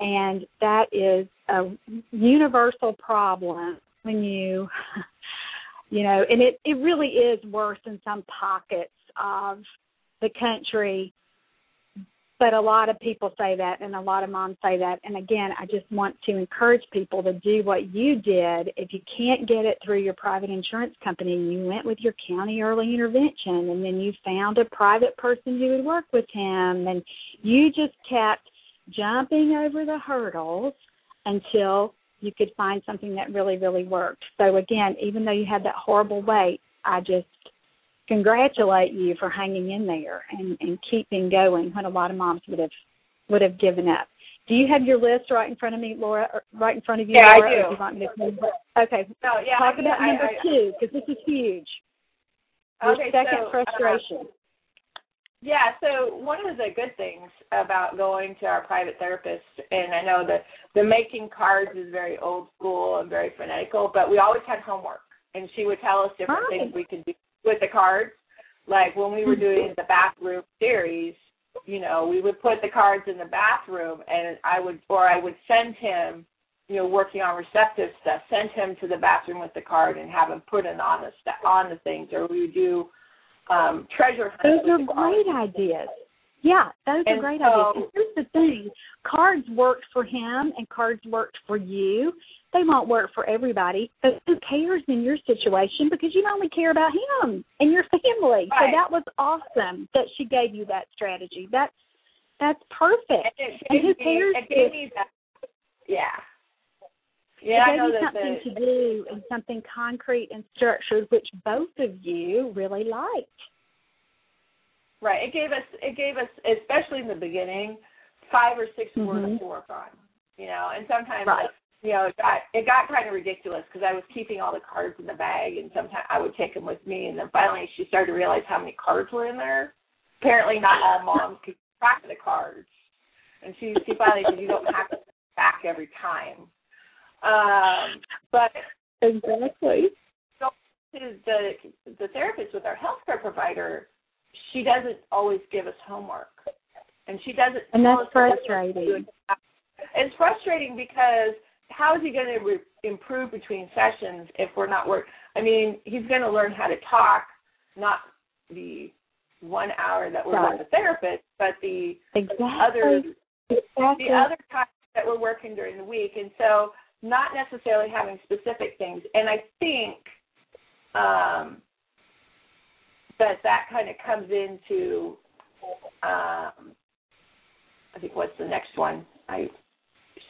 And that is a universal problem when you [LAUGHS] you know, and it, it really is worse in some pockets of the country but a lot of people say that and a lot of moms say that. And again i just want to encourage people to do what you did. If you can't get it through your private insurance company you went with your county early intervention and then you found a private person who would work with him. And you just kept jumping over the hurdles until you could find something that really, really worked. So again, even though you had that horrible wait, I just congratulate you for hanging in there and, and keeping going when a lot of moms would have would have given up. Do you have your list right in front of me, Laura? Right in front of you, yeah, Laura? I do. you want me to okay. No, yeah, Talk I, about I, number I, two because this is huge. Your Okay, second so, frustration. Uh, yeah, so one of the good things about going to our private therapist, and I know that the making cards is very old school and very fanatical, but we always had homework, and she would tell us different Right. things we could do with the cards. Like when we were doing the bathroom series, you know, we would put the cards in the bathroom, and I would, or I would send him, you know, working on receptive stuff, send him to the bathroom with the card and have him put it on the st- on the things, or we would do um treasure hunts Those are great ideas. Yeah, those are And great so- ideas. And here's the thing cards worked for him and cards worked for you. They won't work for everybody, but who cares in your situation because you only care about him and your family. So that was awesome that she gave you that strategy. That's that's perfect. And And who cares it gave if- me that. Yeah. Yeah, it I gave know you that something the, to do and something concrete and structured, which both of you really liked. Right. It gave us it gave us especially in the beginning five or 6 Mhm. words to work on. You know, and sometimes Right. you know it got it got kind of ridiculous because I was keeping all the cards in the bag, and sometimes I would take them with me, and then finally she started to realize how many cards were in there. Apparently, not all moms keep track of the cards, and she she finally said you don't have to back every time. Um, but Exactly. to the the therapist with our healthcare provider, she doesn't always give us homework, and she doesn't. And that's us what we're frustrating. It's frustrating because how is he going to re- improve between sessions if we're not work? I mean, he's going to learn how to talk, not the one hour that we're Right. with the therapist, but the Exactly. other exactly. the other times that we're working during the week, and so not necessarily having specific things. And I think um, that that kind of comes into, um, I think what's the next one? I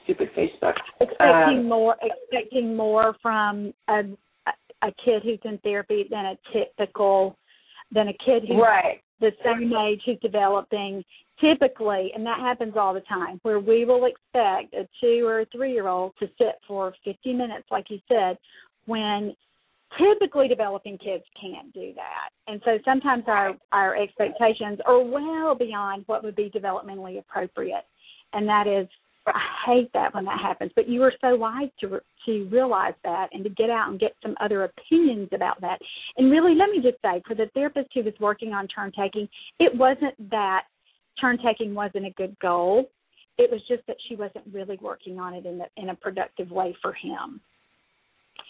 stupid Facebook. expecting Um, more expecting more from a a kid who's in therapy than a typical than a kid who's right. the same age who's developing typically and that happens all the time where we will expect a two or a three year old to sit for fifty minutes like you said when typically developing kids can't do that and so sometimes our our expectations are well beyond what would be developmentally appropriate and that is I hate that when that happens, but you were so wise to to realize that and to get out and get some other opinions about that. And really, let me just say, for the therapist who was working on turn taking, it wasn't that turn taking wasn't a good goal. It was just that she wasn't really working on it in a, in a productive way for him.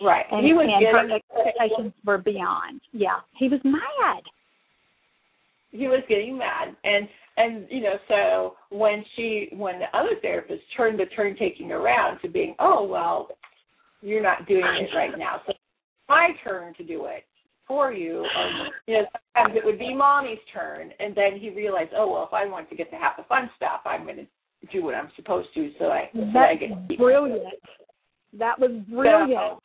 Right. And, he was and her expectations were beyond. Yeah, he was mad. he was getting mad and and you know so when she when the other therapist turned the turn taking around to being oh well you're not doing it right now so it's my turn to do it for you or you know sometimes it would be mommy's turn and then he realized oh well if i want to get to have the fun stuff i'm going to do what i'm supposed to so i so i get brilliant. That was brilliant So-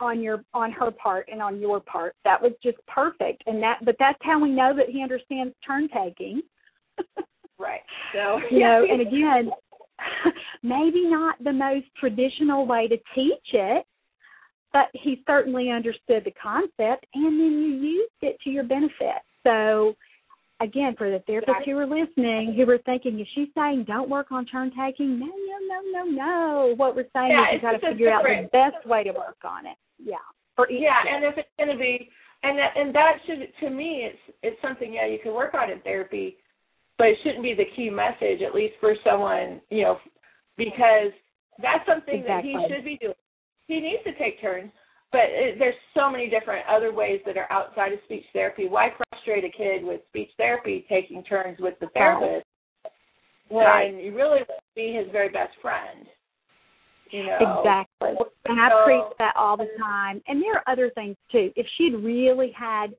on your on her part and on your part. That was just perfect. And that but that's how we know that he understands turn taking. [LAUGHS] right so you know, and again, [LAUGHS] maybe not the most traditional way to teach it, but he certainly understood the concept and then you used it to your benefit. So again, for the therapists who were listening, who were thinking, is she saying don't work on turn taking? No, no, no, no, no. What we're saying Yeah, is you got to figure out the best way to work on it. Yeah. For each yeah kid. and if it's going to be and that and that should to me it's it's something yeah you can work on in therapy but it shouldn't be the key message at least for someone you know because that's something that he should be doing he needs to take turns but it, there's so many different other ways that are outside of speech therapy why frustrate a kid with speech therapy taking turns with the therapist when Right. you really want to be his very best friend you know Exactly. And I So- preach that all the time. And there are other things too. If she'd really had,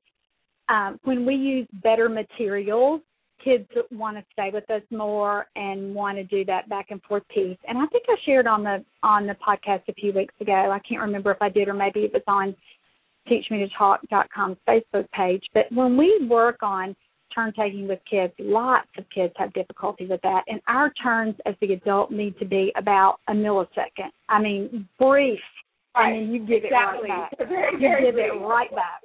um, when we use better materials, kids want to stay with us more and want to do that back and forth piece. And I think I shared on the on the podcast a few weeks ago. I can't remember if I did or maybe it was on teachmetotalk.com's Facebook page. But when we work on turn taking with kids, lots of kids have difficulty with that. And our turns as the adult need to be about a millisecond. I mean, brief. Right. I mean, you give exactly. it right back. [LAUGHS] Very, You give brief. it right back.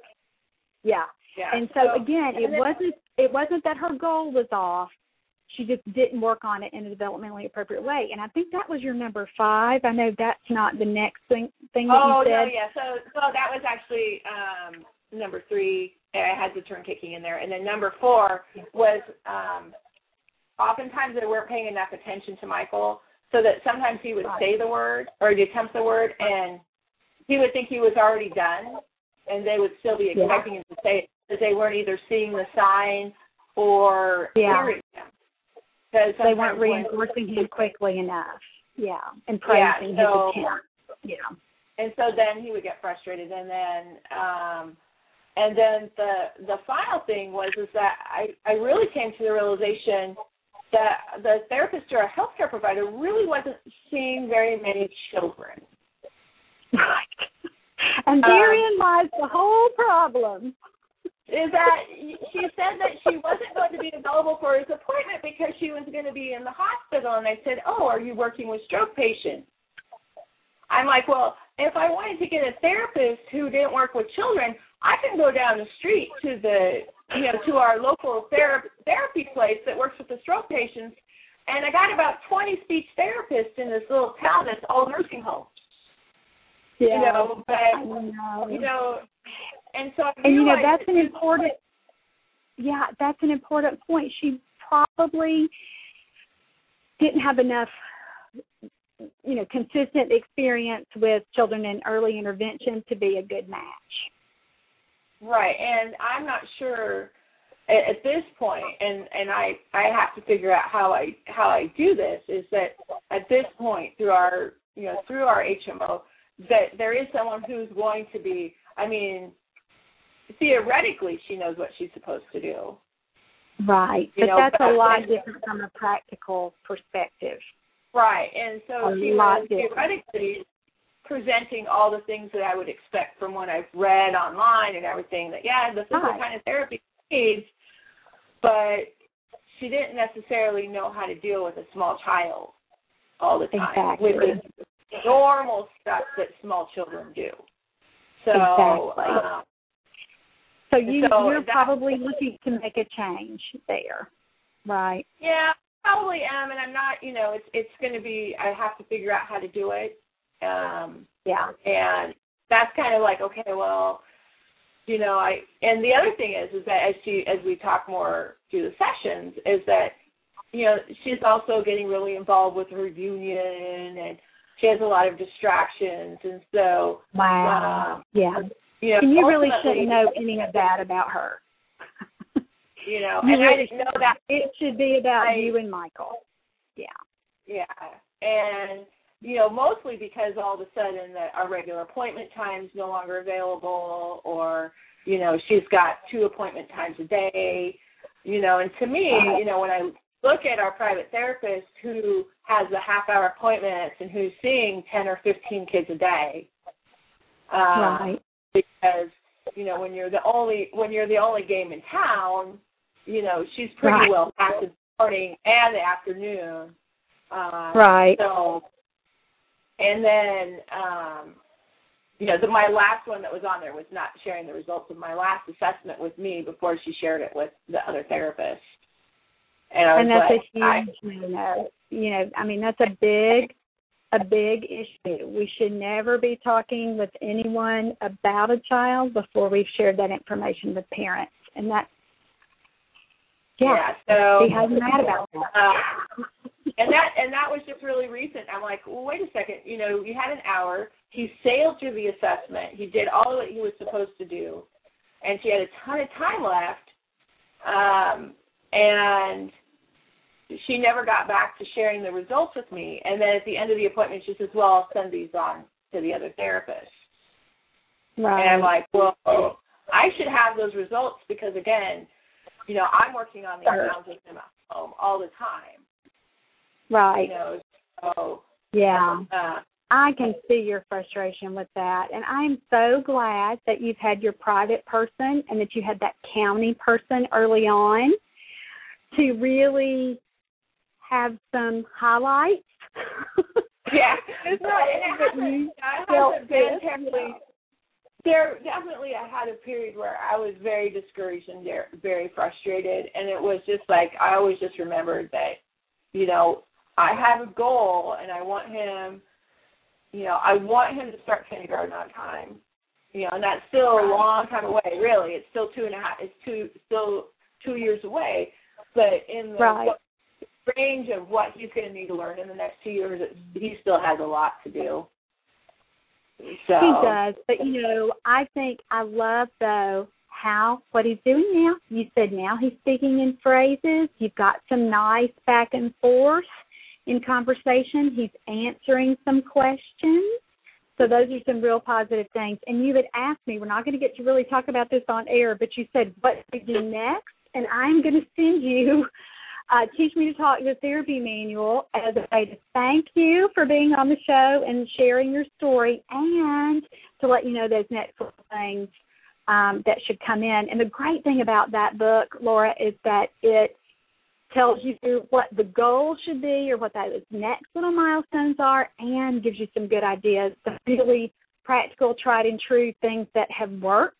Yeah. Yeah. And so, again, it then- wasn't it wasn't that her goal was off. She just didn't work on it in a developmentally appropriate way. And I think that was your number five. I know that's not the next thing thing that Oh you no, yeah. So so that was actually um number three. I had the turn taking in there, and then number four was um oftentimes they weren't paying enough attention to Michael, so that sometimes he would say the word or he'd attempt the word, and he would think he was already done, and they would still be Yeah. expecting him to say it because they weren't either seeing the signs or Yeah. hearing him. Because They weren't reinforcing him quickly enough. Yeah. And Yeah, so- his attempt. Yeah. and so then he would get frustrated and then um and then the the final thing was is that i i really came to the realization that the therapist or a healthcare provider really wasn't seeing very many children Right. And Um, therein lies the whole problem. Is that she said that she wasn't going to be available for his appointment because she was going to be in the hospital and i said oh are you working with stroke patients i'm like well if i wanted to get a therapist who didn't work with children i can go down the street to the you know to our local ther- therapy place that works with the stroke patients and i got about 20 speech therapists in this little town that's all nursing homes Yeah. you know but know. you know and so I and you know that's an important yeah that's an important point she probably didn't have enough you know consistent experience with children in early intervention to be a good match Right, and I'm not sure at, at this point, and and I I have to figure out how I how I do this. Is that at this point through our you know through our HMO that there is someone who's going to be. I mean, theoretically, she knows what she's supposed to do. right You but know, that's but a lot different from a practical perspective Right, and so A she was theoretically presenting all the things that I would expect from what I've read online and everything. That yeah, this is the Right. kind of therapy she needs, but she didn't necessarily know how to deal with a small child all the time Exactly. with the normal stuff that small children do. So, Exactly. um, so you So you're that- probably looking to make a change there right yeah, probably am, and I'm not. You know, it's it's going to be. I have to figure out how to do it. Um, yeah and that's kind of like okay well you know i and the other thing is is that as she as we talk more through the sessions is that you know she's also getting really involved with her union and she has a lot of distractions and so wow um, yeah you know and you really shouldn't know any of that about her [LAUGHS] you know [LAUGHS] You and i didn't know that It should be about I- you and Michael. Yeah. Yeah, and you know, mostly because all of a sudden that our regular appointment times no longer available, or you know, she's got two appointment times a day. You know, and to me, you know, when I look at our private therapist who has the half hour appointments and who's seeing ten or fifteen kids a day, um, right. Because you know when you're the only when you're the only game in town, you know she's pretty Right. well packed in the morning and the afternoon. Um, Right. So, and then um, you know the, my last one that was on there was not sharing the results of my last assessment with me before she shared it with the other therapist. And I was And that's like, a I, huge no. You know, I mean that's a big a big issue. We should never be talking with anyone about a child before we've shared that information with parents. And that yeah. yeah. So how you're mad about that. Uh, and that and that was just really recent. I'm like, well, wait a second. You know, you had an hour. He sailed through the assessment. He did all that he was supposed to do, and she had a ton of time left. Um, and she never got back to sharing the results with me. And then at the end of the appointment, she says, "Well, I'll send these on to the other therapist." Right. And I'm like, well, I should have those results because again, you know, I'm working on the Sure. sounds with him at home all the time. Right. You know, so Yeah. uh, I can see your frustration with that. And I'm so glad that you've had your private person and that you had that county person early on to really have some highlights. [LAUGHS] yeah, it's not. It hasn't, I haven't been. There definitely, I had a period where I was very discouraged and very, very frustrated, and it was just like I always just remembered that, you know, I have a goal and I want him, you know, I want him to start kindergarten on time, you know, and that's still a long time away. Really, it's still two and a half. It's two still two years away, but in the Right. Range of what he's going to need to learn in the next two years, he still has a lot to do. So He does, but you know, I think I love though how what he's doing now. You said now he's speaking in phrases. You've got some nice back and forth in conversation. He's answering some questions. So those are some real positive things. And you had asked me, we're not going to get to really talk about this on air, but you said what to do next, and I'm going to send you uh, Teach Me to Talk the Therapy Manual as a way to thank you for being on the show and sharing your story and to let you know those next little things um, that should come in. And the great thing about that book, Laura, is that it tells you what the goal should be or what those next little milestones are and gives you some good ideas, some really practical, tried and true things that have worked.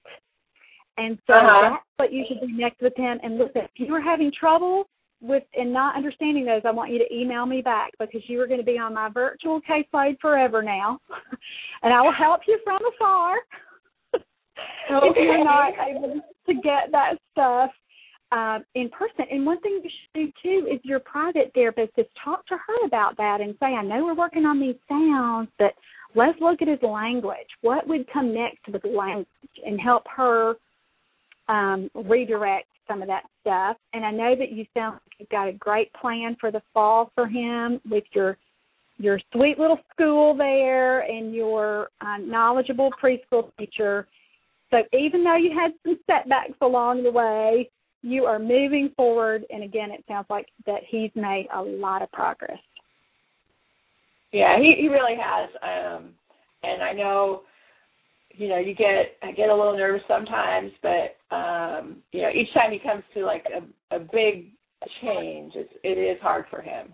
And so Uh-huh. that's what you should do next with him. And listen, if you are having trouble with and not understanding those, I want you to email me back because you are going to be on my virtual caseload forever now, [LAUGHS] and I will help you from afar [LAUGHS] if you're not able to get that stuff um, in person. And one thing you should do too is your private therapist is talk to her about that and say, I know we're working on these sounds, but let's look at his language. What would come next with language and help her um, redirect some of that stuff. And I know that you sound like you've got a great plan for the fall for him with your your sweet little school there and your uh, knowledgeable preschool teacher. So even though you had some setbacks along the way, you are moving forward. And again, it sounds like that he's made a lot of progress. Yeah, he he really has. Um and I know you know, you get I get a little nervous sometimes, but um, you know, each time he comes to like a a big change, it's it is hard for him.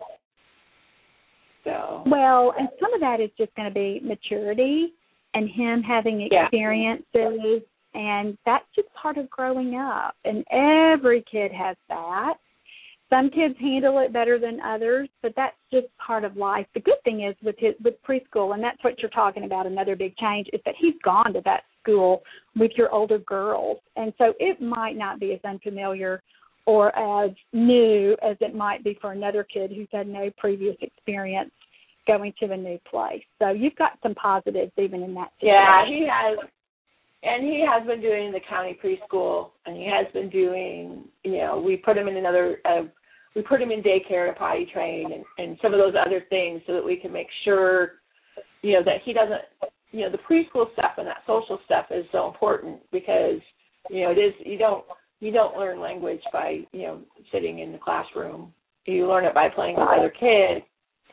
So Well, and some of that is just going to be maturity and him having Yeah. experiences, and that's just part of growing up. And every kid has that. Some kids handle it better than others, but that's just part of life. The good thing is with his with preschool, and that's what you're talking about. Another big change is that he's gone to that school with your older girls, and so it might not be as unfamiliar or as new as it might be for another kid who's had no previous experience going to a new place. So you've got some positives even in that situation. yeah, he has and he has been doing the county preschool and he has been doing you know, we put him in another uh, we put him in daycare to potty train and, and some of those other things so that we can make sure you know that he doesn't you know the preschool stuff and that social stuff is so important because you know it is you don't you don't learn language by you know sitting in the classroom. You learn it by playing with other kids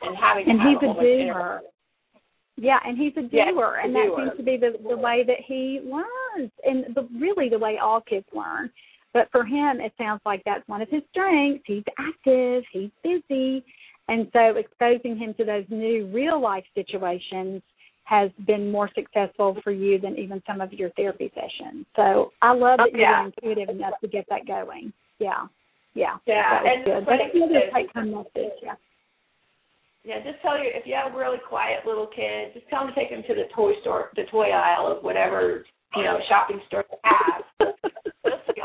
and having and he's a a whole bunch of doer. Yeah, and he's a doer, Yes, and that doer. seems to be the the way that he learns, and the, really the way all kids learn. But for him, it sounds like that's one of his strengths. He's active, he's busy, and so exposing him to those new real life situations has been more successful for you than even some of your therapy sessions. So I love that yeah. you're intuitive enough to get that going. Yeah, yeah, Yeah, that and good. it's That's another take home message. Yeah. Yeah, just tell you if you have a really quiet little kid, just tell them to take him to the toy store, the toy aisle of whatever you know shopping store they have.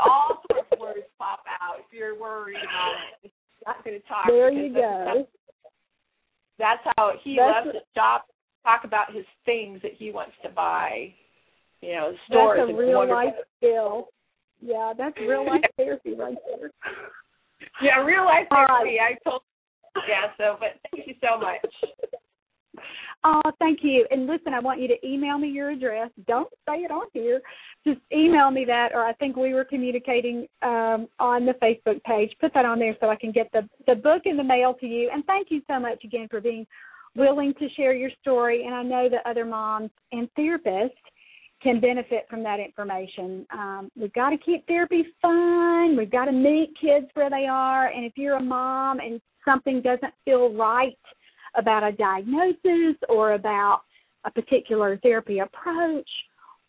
All sorts of words pop out if you're worried about it. It's not going to talk. there you go. That's how he That's loves to shop, talk about his things that he wants to buy. You know, the store That's a real wonderful. life skill. Yeah, that's real life [LAUGHS] therapy right there. Yeah, real life therapy. I told. Yeah. So, but thank you so much. Oh, thank you. And listen, I want you to email me your address. Don't say it on here. Just email me that, or I think we were communicating um, on the Facebook page. Put that on there so I can get the the book in the mail to you. And thank you so much again for being willing to share your story. And I know that other moms and therapists can benefit from that information. Um, we've got to keep therapy fun. We've got to meet kids where they are. And if you're a mom and something doesn't feel right about a diagnosis or about a particular therapy approach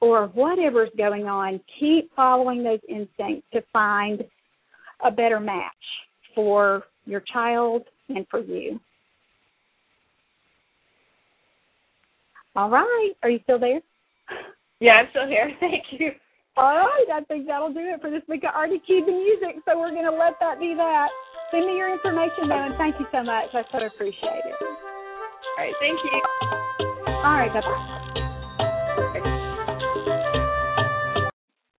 or whatever's going on, keep following those instincts to find a better match for your child and for you. All right. Are you still there? Yeah, I'm still here. [LAUGHS] Thank you. All right. I think that'll do it for this week. I already cued the music, so we're going to let that be that. Send me your information, though, and thank you so much. I so appreciate it. All right. Thank you. All right. Bye bye.